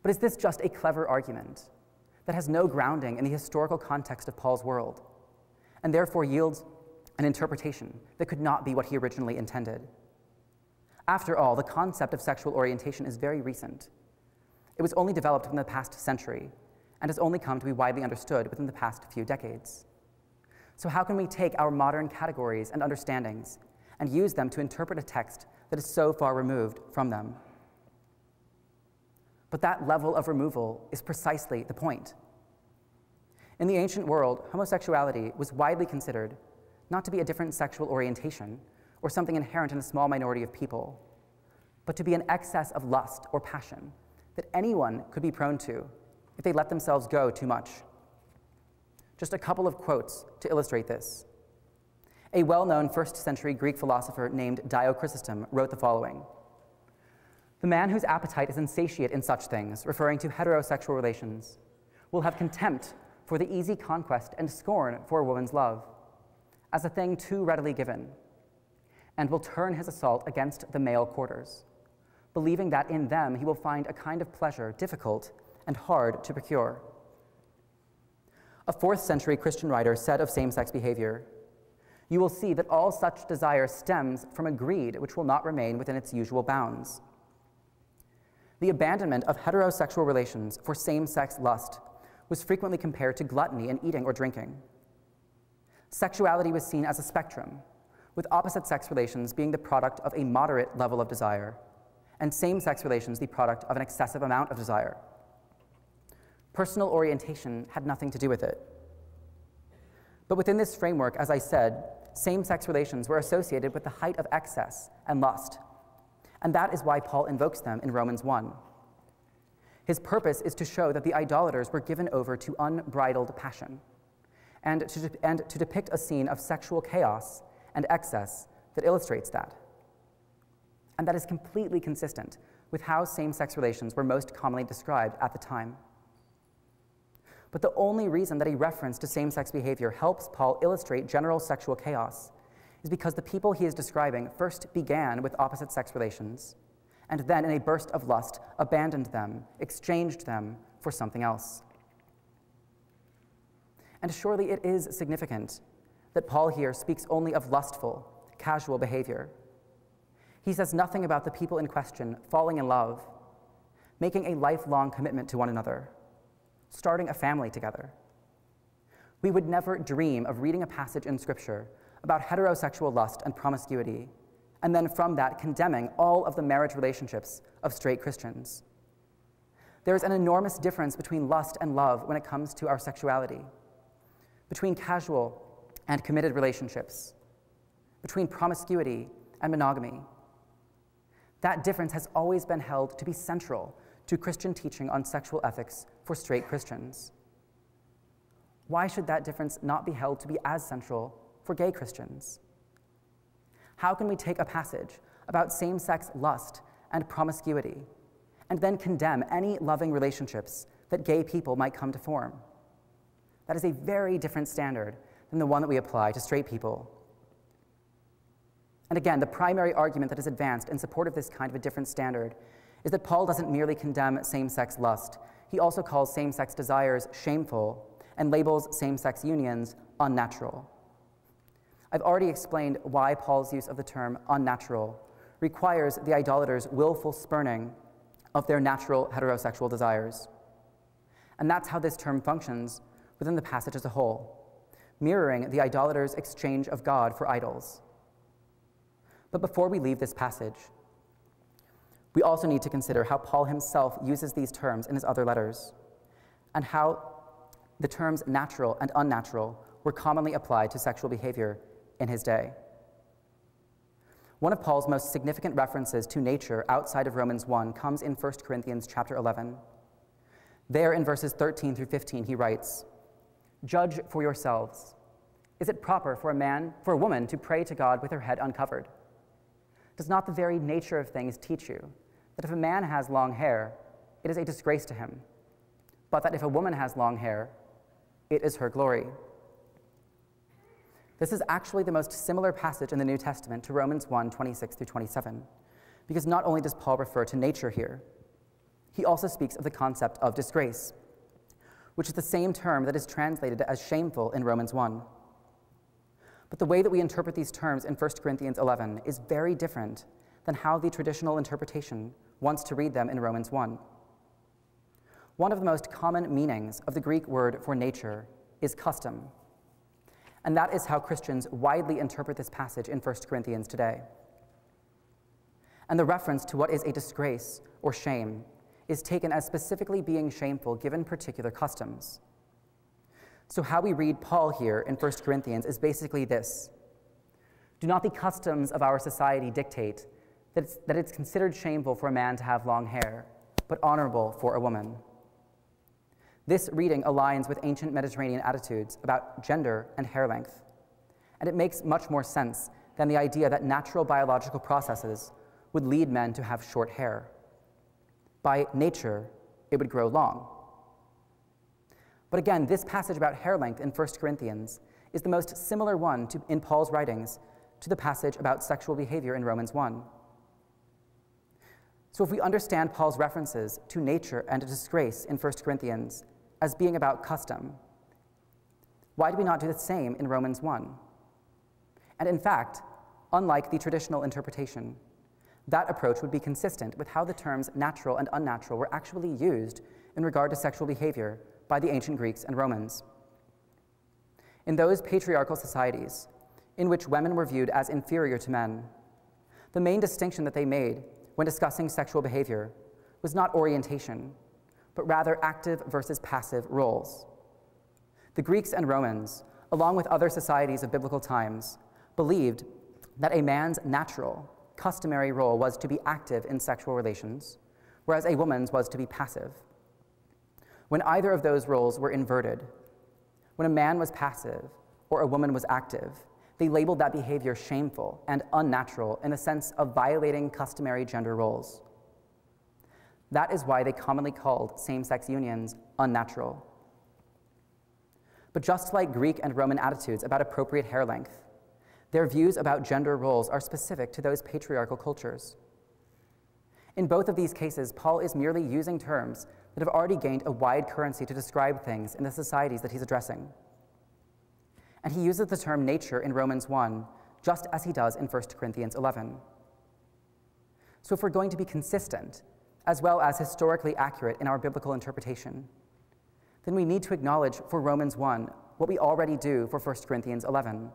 But is this just a clever argument that has no grounding in the historical context of Paul's world, and therefore yields an interpretation that could not be what he originally intended? After all, the concept of sexual orientation is very recent. It was only developed in the past century and has only come to be widely understood within the past few decades. So, how can we take our modern categories and understandings and use them to interpret a text that is so far removed from them? But that level of removal is precisely the point. In the ancient world, homosexuality was widely considered not to be a different sexual orientation or something inherent in a small minority of people, but to be an excess of lust or passion that anyone could be prone to if they let themselves go too much. Just a couple of quotes to illustrate this. A well known first century Greek philosopher named Dio Chrysostom wrote the following The man whose appetite is insatiate in such things, referring to heterosexual relations, will have contempt for the easy conquest and scorn for a woman's love, as a thing too readily given, and will turn his assault against the male quarters, believing that in them he will find a kind of pleasure difficult and hard to procure. A fourth century Christian writer said of same sex behavior You will see that all such desire stems from a greed which will not remain within its usual bounds. The abandonment of heterosexual relations for same sex lust was frequently compared to gluttony in eating or drinking. Sexuality was seen as a spectrum, with opposite sex relations being the product of a moderate level of desire, and same sex relations the product of an excessive amount of desire. Personal orientation had nothing to do with it. But within this framework, as I said, same sex relations were associated with the height of excess and lust. And that is why Paul invokes them in Romans 1. His purpose is to show that the idolaters were given over to unbridled passion and to, and to depict a scene of sexual chaos and excess that illustrates that. And that is completely consistent with how same sex relations were most commonly described at the time. But the only reason that a reference to same sex behavior helps Paul illustrate general sexual chaos is because the people he is describing first began with opposite sex relations, and then, in a burst of lust, abandoned them, exchanged them for something else. And surely it is significant that Paul here speaks only of lustful, casual behavior. He says nothing about the people in question falling in love, making a lifelong commitment to one another starting a family together. We would never dream of reading a passage in Scripture about heterosexual lust and promiscuity, and then from that condemning all of the marriage relationships of straight Christians. There is an enormous difference between lust and love when it comes to our sexuality, between casual and committed relationships, between promiscuity and monogamy. That difference has always been held to be central to Christian teaching on sexual ethics for straight Christians. Why should that difference not be held to be as central for gay Christians? How can we take a passage about same sex lust and promiscuity and then condemn any loving relationships that gay people might come to form? That is a very different standard than the one that we apply to straight people. And again, the primary argument that is advanced in support of this kind of a different standard is that Paul doesn't merely condemn same sex lust, he also calls same sex desires shameful and labels same sex unions unnatural. I've already explained why Paul's use of the term unnatural requires the idolater's willful spurning of their natural heterosexual desires. And that's how this term functions within the passage as a whole, mirroring the idolater's exchange of God for idols. But before we leave this passage, we also need to consider how Paul himself uses these terms in his other letters, and how the terms natural and unnatural were commonly applied to sexual behavior in his day. One of Paul's most significant references to nature outside of Romans 1 comes in 1 Corinthians chapter 11. There in verses 13 through 15 he writes, "Judge for yourselves. Is it proper for a man, for a woman to pray to God with her head uncovered? Does not the very nature of things teach you that if a man has long hair, it is a disgrace to him, but that if a woman has long hair, it is her glory?" This is actually the most similar passage in the New Testament to Romans 1 26 through 27, because not only does Paul refer to nature here, he also speaks of the concept of disgrace, which is the same term that is translated as shameful in Romans 1. But the way that we interpret these terms in 1 Corinthians 11 is very different than how the traditional interpretation wants to read them in Romans 1. One of the most common meanings of the Greek word for nature is custom and that is how Christians widely interpret this passage in 1 Corinthians today. And the reference to what is a disgrace or shame is taken as specifically being shameful given particular customs. So, how we read Paul here in 1 Corinthians is basically this Do not the customs of our society dictate that it's, that it's considered shameful for a man to have long hair, but honorable for a woman? This reading aligns with ancient Mediterranean attitudes about gender and hair length, and it makes much more sense than the idea that natural biological processes would lead men to have short hair. By nature, it would grow long. But again, this passage about hair length in 1 Corinthians is the most similar one to, in Paul's writings to the passage about sexual behavior in Romans 1. So, if we understand Paul's references to nature and to disgrace in 1 Corinthians as being about custom. Why do we not do the same in Romans 1? And in fact, unlike the traditional interpretation, that approach would be consistent with how the terms natural and unnatural were actually used in regard to sexual behavior by the ancient Greeks and Romans. In those patriarchal societies, in which women were viewed as inferior to men, the main distinction that they made when discussing sexual behavior was not orientation, but rather active versus passive roles. The Greeks and Romans, along with other societies of biblical times, believed that a man's natural, customary role was to be active in sexual relations, whereas a woman's was to be passive. When either of those roles were inverted, when a man was passive or a woman was active, they labeled that behavior shameful and unnatural in the sense of violating customary gender roles. That is why they commonly called same sex unions unnatural. But just like Greek and Roman attitudes about appropriate hair length, their views about gender roles are specific to those patriarchal cultures. In both of these cases, Paul is merely using terms that have already gained a wide currency to describe things in the societies that he's addressing. And he uses the term nature in Romans 1 just as he does in 1 Corinthians 11. So, if we're going to be consistent as well as historically accurate in our biblical interpretation, then we need to acknowledge for Romans 1 what we already do for 1 Corinthians 11.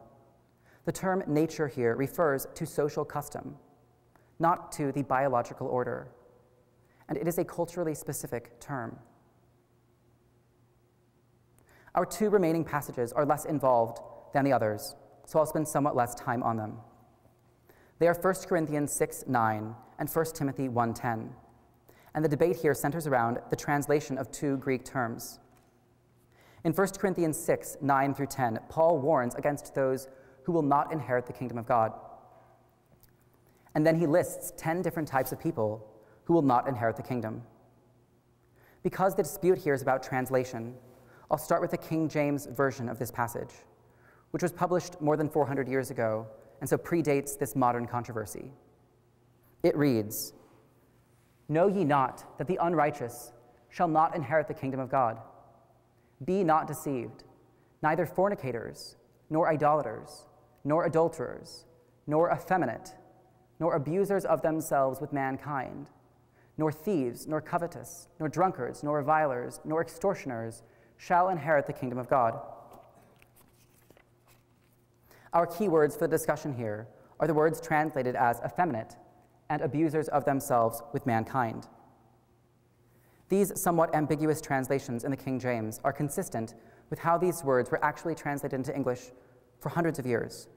The term nature here refers to social custom, not to the biological order, and it is a culturally specific term. Our two remaining passages are less involved than the others, so I'll spend somewhat less time on them. They are 1 Corinthians 6 9 and 1 Timothy 1 10 and the debate here centers around the translation of two Greek terms. In 1 Corinthians 6 9 through 10, Paul warns against those who will not inherit the kingdom of God. And then he lists 10 different types of people who will not inherit the kingdom. Because the dispute here is about translation, I'll start with the King James version of this passage, which was published more than 400 years ago and so predates this modern controversy. It reads Know ye not that the unrighteous shall not inherit the kingdom of God? Be not deceived, neither fornicators, nor idolaters, nor adulterers, nor effeminate, nor abusers of themselves with mankind, nor thieves, nor covetous, nor drunkards, nor revilers, nor extortioners shall inherit the kingdom of God. Our key words for the discussion here are the words translated as effeminate and abusers of themselves with mankind. These somewhat ambiguous translations in the King James are consistent with how these words were actually translated into English for hundreds of years.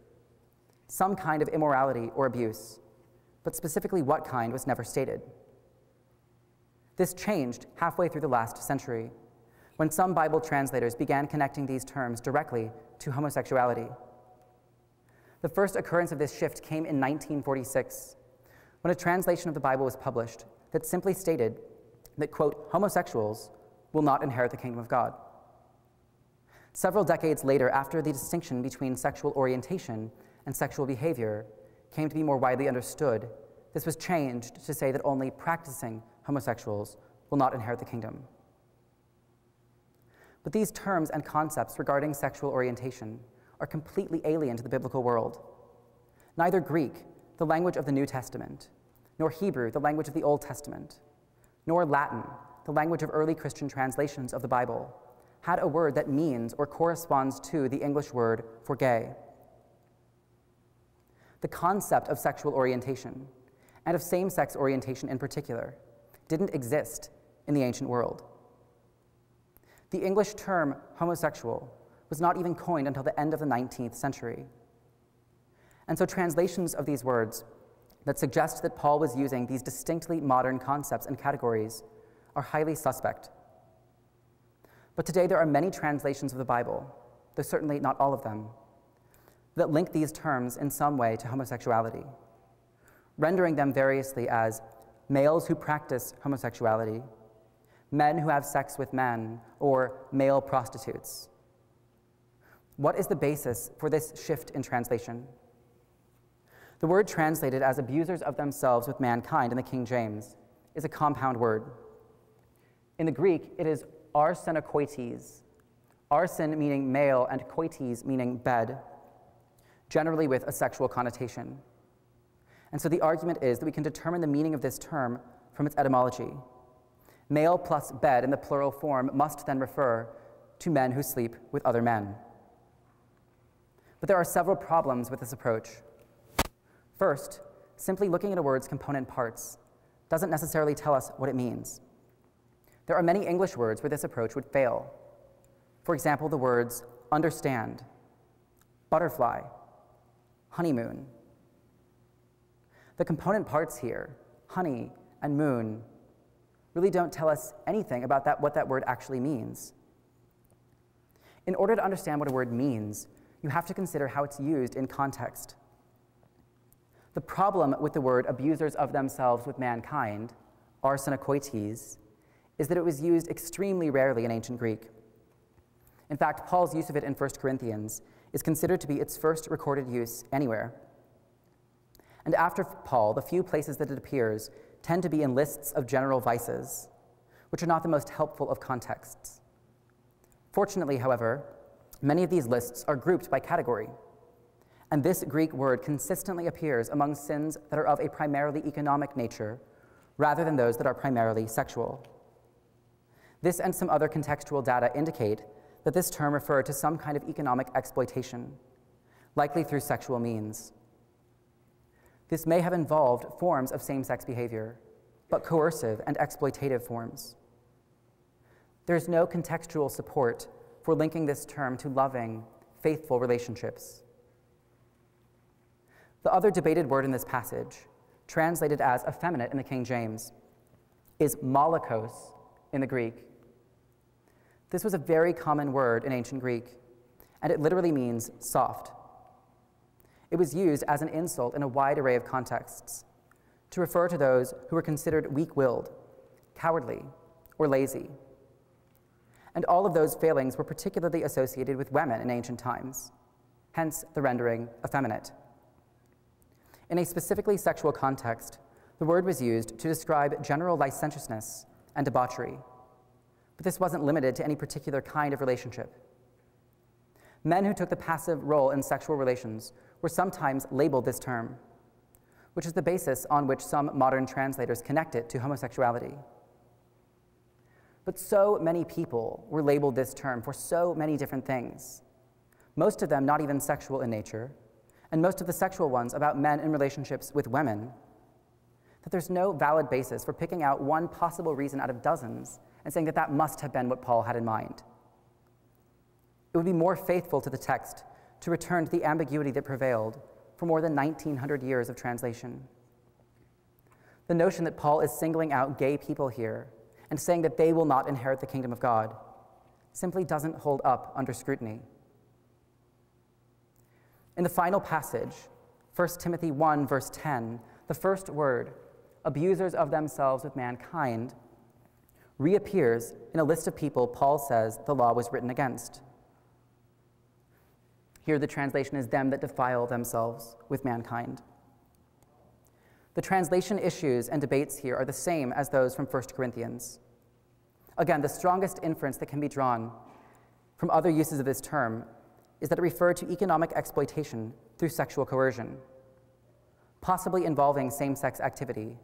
Some kind of immorality or abuse, but specifically what kind was never stated. This changed halfway through the last century when some Bible translators began connecting these terms directly to homosexuality. The first occurrence of this shift came in 1946 when a translation of the Bible was published that simply stated that, quote, homosexuals will not inherit the kingdom of God. Several decades later, after the distinction between sexual orientation and sexual behavior came to be more widely understood, this was changed to say that only practicing homosexuals will not inherit the kingdom. But these terms and concepts regarding sexual orientation are completely alien to the biblical world. Neither Greek, the language of the New Testament, nor Hebrew, the language of the Old Testament, nor Latin, the language of early Christian translations of the Bible, had a word that means or corresponds to the English word for gay. The concept of sexual orientation, and of same sex orientation in particular, didn't exist in the ancient world. The English term homosexual was not even coined until the end of the 19th century. And so translations of these words that suggest that Paul was using these distinctly modern concepts and categories are highly suspect. But today there are many translations of the Bible, though certainly not all of them, that link these terms in some way to homosexuality, rendering them variously as males who practice homosexuality, men who have sex with men, or male prostitutes. What is the basis for this shift in translation? The word translated as abusers of themselves with mankind in the King James is a compound word. In the Greek, it is arsenokoites, arsen meaning male and koites meaning bed, generally with a sexual connotation. And so the argument is that we can determine the meaning of this term from its etymology. Male plus bed in the plural form must then refer to men who sleep with other men. But there are several problems with this approach. First, simply looking at a word's component parts doesn't necessarily tell us what it means. There are many English words where this approach would fail. For example, the words understand, butterfly, honeymoon. The component parts here, honey and moon, really don't tell us anything about that, what that word actually means. In order to understand what a word means, you have to consider how it's used in context. The problem with the word abusers of themselves with mankind, arsenokoites, is that it was used extremely rarely in ancient Greek. In fact, Paul's use of it in 1 Corinthians is considered to be its first recorded use anywhere. And after Paul, the few places that it appears tend to be in lists of general vices, which are not the most helpful of contexts. Fortunately, however, many of these lists are grouped by category. And this Greek word consistently appears among sins that are of a primarily economic nature rather than those that are primarily sexual. This and some other contextual data indicate that this term referred to some kind of economic exploitation, likely through sexual means. This may have involved forms of same sex behavior, but coercive and exploitative forms. There's no contextual support for linking this term to loving, faithful relationships. The other debated word in this passage, translated as effeminate in the King James, is malakos in the Greek. This was a very common word in ancient Greek, and it literally means soft. It was used as an insult in a wide array of contexts to refer to those who were considered weak willed, cowardly, or lazy. And all of those failings were particularly associated with women in ancient times, hence the rendering effeminate. In a specifically sexual context, the word was used to describe general licentiousness and debauchery. But this wasn't limited to any particular kind of relationship. Men who took the passive role in sexual relations were sometimes labeled this term, which is the basis on which some modern translators connect it to homosexuality. But so many people were labeled this term for so many different things, most of them not even sexual in nature, and most of the sexual ones about men in relationships with women, that there's no valid basis for picking out one possible reason out of dozens and saying that that must have been what Paul had in mind. It would be more faithful to the text to return to the ambiguity that prevailed for more than 1900 years of translation. The notion that Paul is singling out gay people here and saying that they will not inherit the kingdom of God simply doesn't hold up under scrutiny. In the final passage, 1 Timothy 1, verse 10, the first word, abusers of themselves with mankind, reappears in a list of people Paul says the law was written against. Here, the translation is them that defile themselves with mankind. The translation issues and debates here are the same as those from 1 Corinthians. Again, the strongest inference that can be drawn from other uses of this term is that it referred to economic exploitation through sexual coercion, possibly involving same sex activity,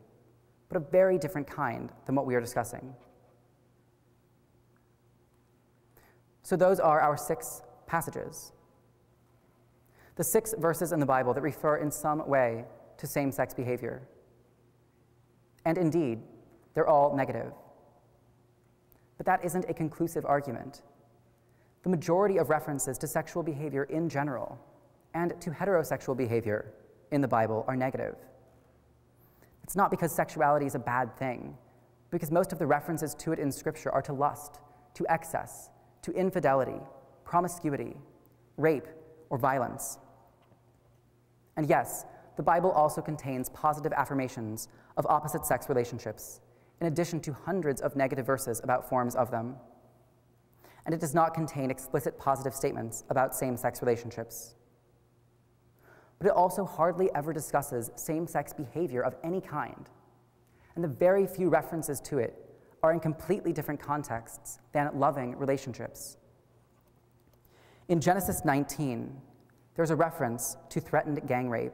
but a very different kind than what we are discussing. So, those are our six passages the six verses in the Bible that refer in some way to same sex behavior. And indeed, they're all negative. But that isn't a conclusive argument. The majority of references to sexual behavior in general and to heterosexual behavior in the Bible are negative. It's not because sexuality is a bad thing, because most of the references to it in Scripture are to lust, to excess, to infidelity, promiscuity, rape, or violence. And yes, the Bible also contains positive affirmations of opposite sex relationships, in addition to hundreds of negative verses about forms of them. And it does not contain explicit positive statements about same sex relationships. But it also hardly ever discusses same sex behavior of any kind. And the very few references to it are in completely different contexts than loving relationships. In Genesis 19, there's a reference to threatened gang rape.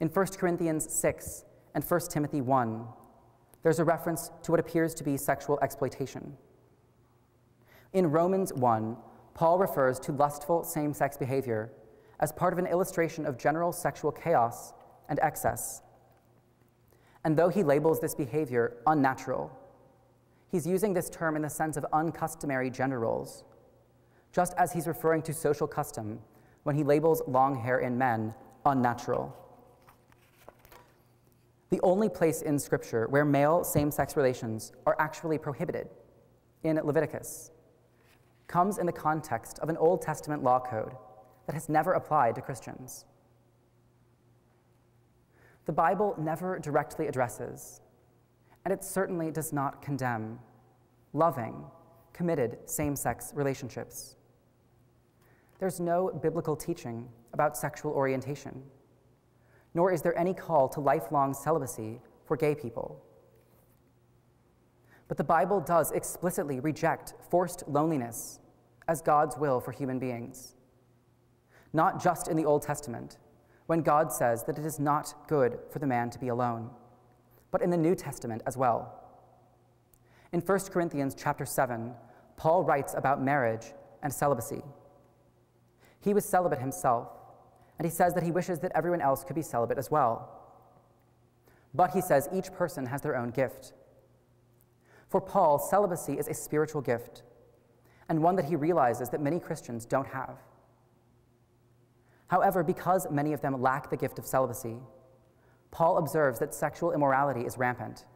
In 1 Corinthians 6 and 1 Timothy 1, there's a reference to what appears to be sexual exploitation. In Romans 1, Paul refers to lustful same sex behavior as part of an illustration of general sexual chaos and excess. And though he labels this behavior unnatural, he's using this term in the sense of uncustomary gender roles, just as he's referring to social custom when he labels long hair in men unnatural. The only place in Scripture where male same sex relations are actually prohibited, in Leviticus, comes in the context of an Old Testament law code that has never applied to Christians. The Bible never directly addresses, and it certainly does not condemn, loving, committed same sex relationships there's no biblical teaching about sexual orientation, nor is there any call to lifelong celibacy for gay people. But the Bible does explicitly reject forced loneliness as God's will for human beings. Not just in the Old Testament, when God says that it is not good for the man to be alone, but in the New Testament as well. In 1 Corinthians chapter 7, Paul writes about marriage and celibacy. He was celibate himself, and he says that he wishes that everyone else could be celibate as well. But he says each person has their own gift. For Paul, celibacy is a spiritual gift, and one that he realizes that many Christians don't have. However, because many of them lack the gift of celibacy, Paul observes that sexual immorality is rampant.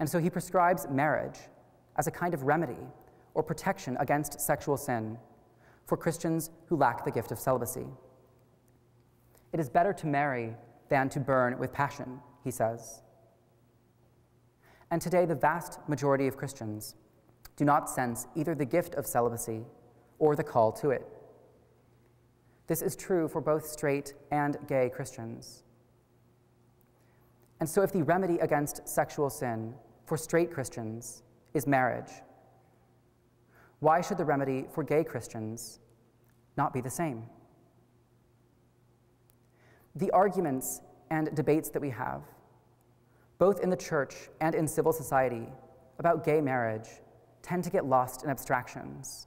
And so he prescribes marriage as a kind of remedy or protection against sexual sin for Christians who lack the gift of celibacy. It is better to marry than to burn with passion, he says. And today, the vast majority of Christians do not sense either the gift of celibacy or the call to it. This is true for both straight and gay Christians. And so, if the remedy against sexual sin for straight Christians is marriage, Why should the remedy for gay Christians not be the same? The arguments and debates that we have, both in the church and in civil society, about gay marriage tend to get lost in abstractions.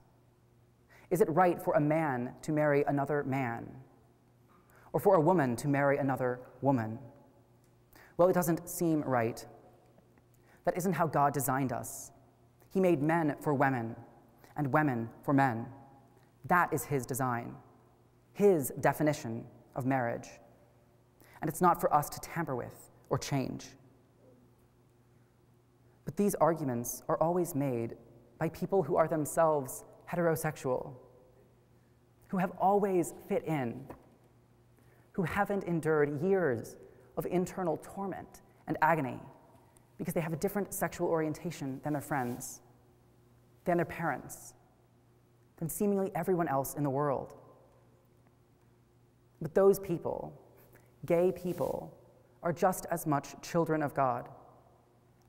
Is it right for a man to marry another man? Or for a woman to marry another woman? Well, it doesn't seem right. That isn't how God designed us. He made men for women and women for men. That is His design, His definition of marriage. And it's not for us to tamper with or change. But these arguments are always made by people who are themselves heterosexual, who have always fit in, who haven't endured years of internal torment and agony because they have a different sexual orientation than their friends, than their parents, than seemingly everyone else in the world. But those people, gay people, are just as much children of God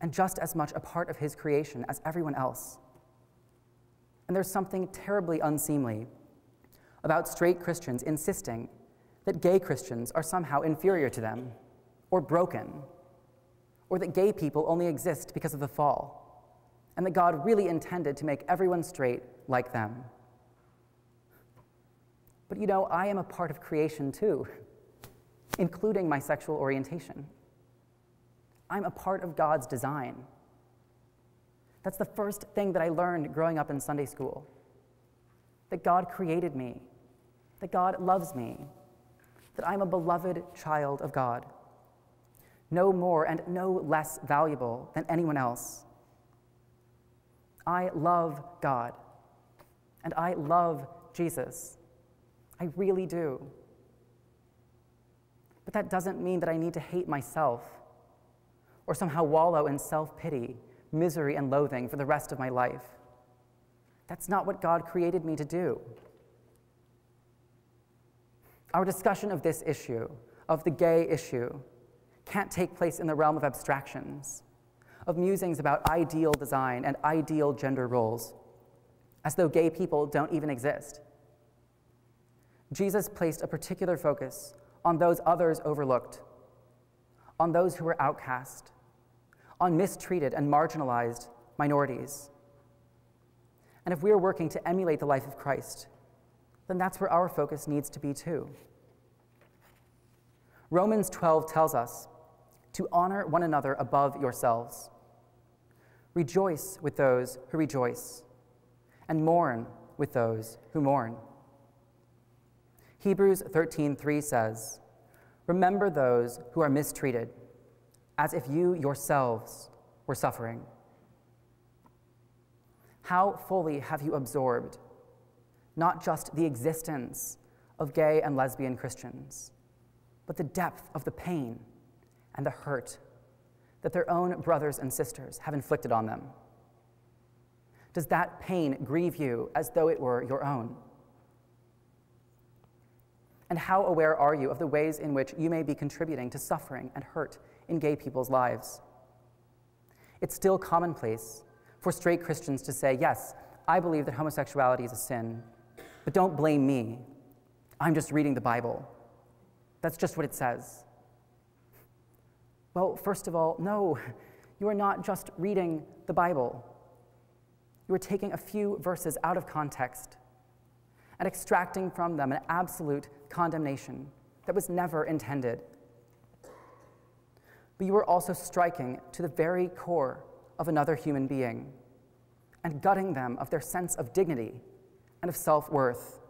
and just as much a part of His creation as everyone else. And there's something terribly unseemly about straight Christians insisting that gay Christians are somehow inferior to them, or broken, or that gay people only exist because of the fall, and that God really intended to make everyone straight like them. But you know, I am a part of creation too, including my sexual orientation. I'm a part of God's design. That's the first thing that I learned growing up in Sunday school that God created me, that God loves me, that I'm a beloved child of God, no more and no less valuable than anyone else. I love God, and I love Jesus. I really do. But that doesn't mean that I need to hate myself or somehow wallow in self pity misery and loathing for the rest of my life. That's not what God created me to do. Our discussion of this issue, of the gay issue, can't take place in the realm of abstractions, of musings about ideal design and ideal gender roles, as though gay people don't even exist. Jesus placed a particular focus on those others overlooked, on those who were outcast, on mistreated and marginalized minorities. And if we are working to emulate the life of Christ, then that's where our focus needs to be too. Romans 12 tells us to honor one another above yourselves. Rejoice with those who rejoice, and mourn with those who mourn. Hebrews 13:3 says, "Remember those who are mistreated as if you yourselves were suffering? How fully have you absorbed not just the existence of gay and lesbian Christians, but the depth of the pain and the hurt that their own brothers and sisters have inflicted on them? Does that pain grieve you as though it were your own? And how aware are you of the ways in which you may be contributing to suffering and hurt in gay people's lives. It's still commonplace for straight Christians to say, Yes, I believe that homosexuality is a sin, but don't blame me. I'm just reading the Bible. That's just what it says. Well, first of all, no, you are not just reading the Bible. You are taking a few verses out of context and extracting from them an absolute condemnation that was never intended but you are also striking to the very core of another human being and gutting them of their sense of dignity and of self worth.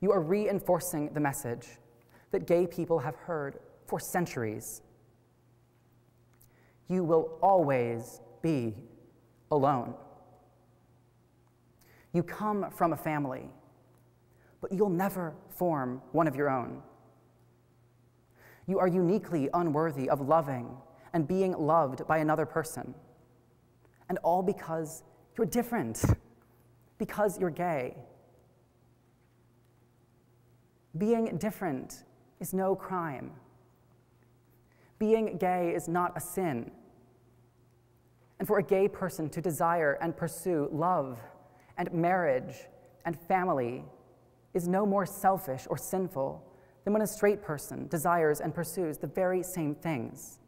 You are reinforcing the message that gay people have heard for centuries. You will always be alone. You come from a family, but you'll never form one of your own. You are uniquely unworthy of loving and being loved by another person. And all because you're different, because you're gay. Being different is no crime. Being gay is not a sin. and for a gay person to desire and pursue love and marriage and family is no more selfish or sinful than when a straight person desires and pursues the very same things.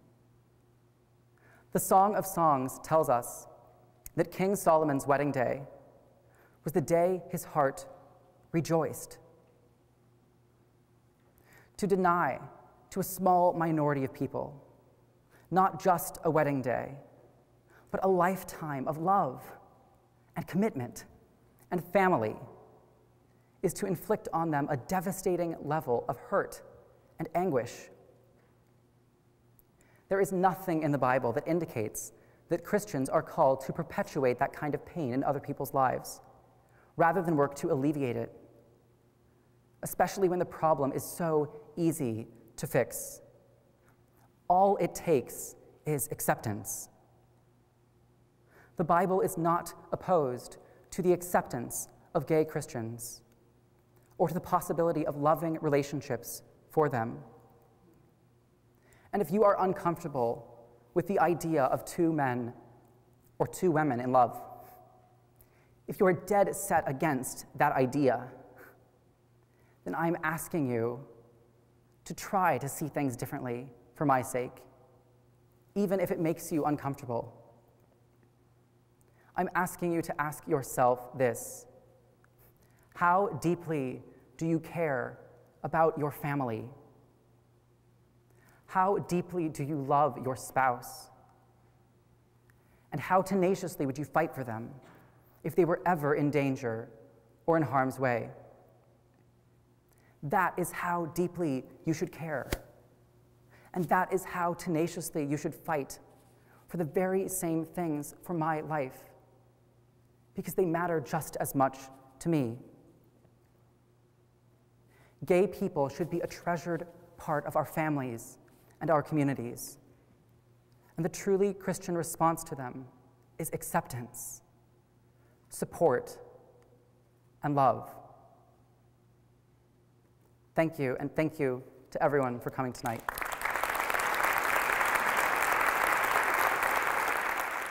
The Song of Songs tells us that King Solomon's wedding day was the day his heart rejoiced. To deny to a small minority of people not just a wedding day, but a lifetime of love and commitment and family is to inflict on them a devastating level of hurt and anguish. There is nothing in the Bible that indicates that Christians are called to perpetuate that kind of pain in other people's lives, rather than work to alleviate it, especially when the problem is so easy to fix. All it takes is acceptance. The Bible is not opposed to the acceptance of gay Christians or to the possibility of loving relationships for them. And if you are uncomfortable with the idea of two men or two women in love, if you are dead set against that idea, then I'm asking you to try to see things differently for my sake, even if it makes you uncomfortable. I'm asking you to ask yourself this How deeply do you care about your family? How deeply do you love your spouse? And how tenaciously would you fight for them if they were ever in danger or in harm's way? That is how deeply you should care. And that is how tenaciously you should fight for the very same things for my life, because they matter just as much to me. Gay people should be a treasured part of our families and our communities. And the truly Christian response to them is acceptance, support, and love. Thank you, and thank you to everyone for coming tonight.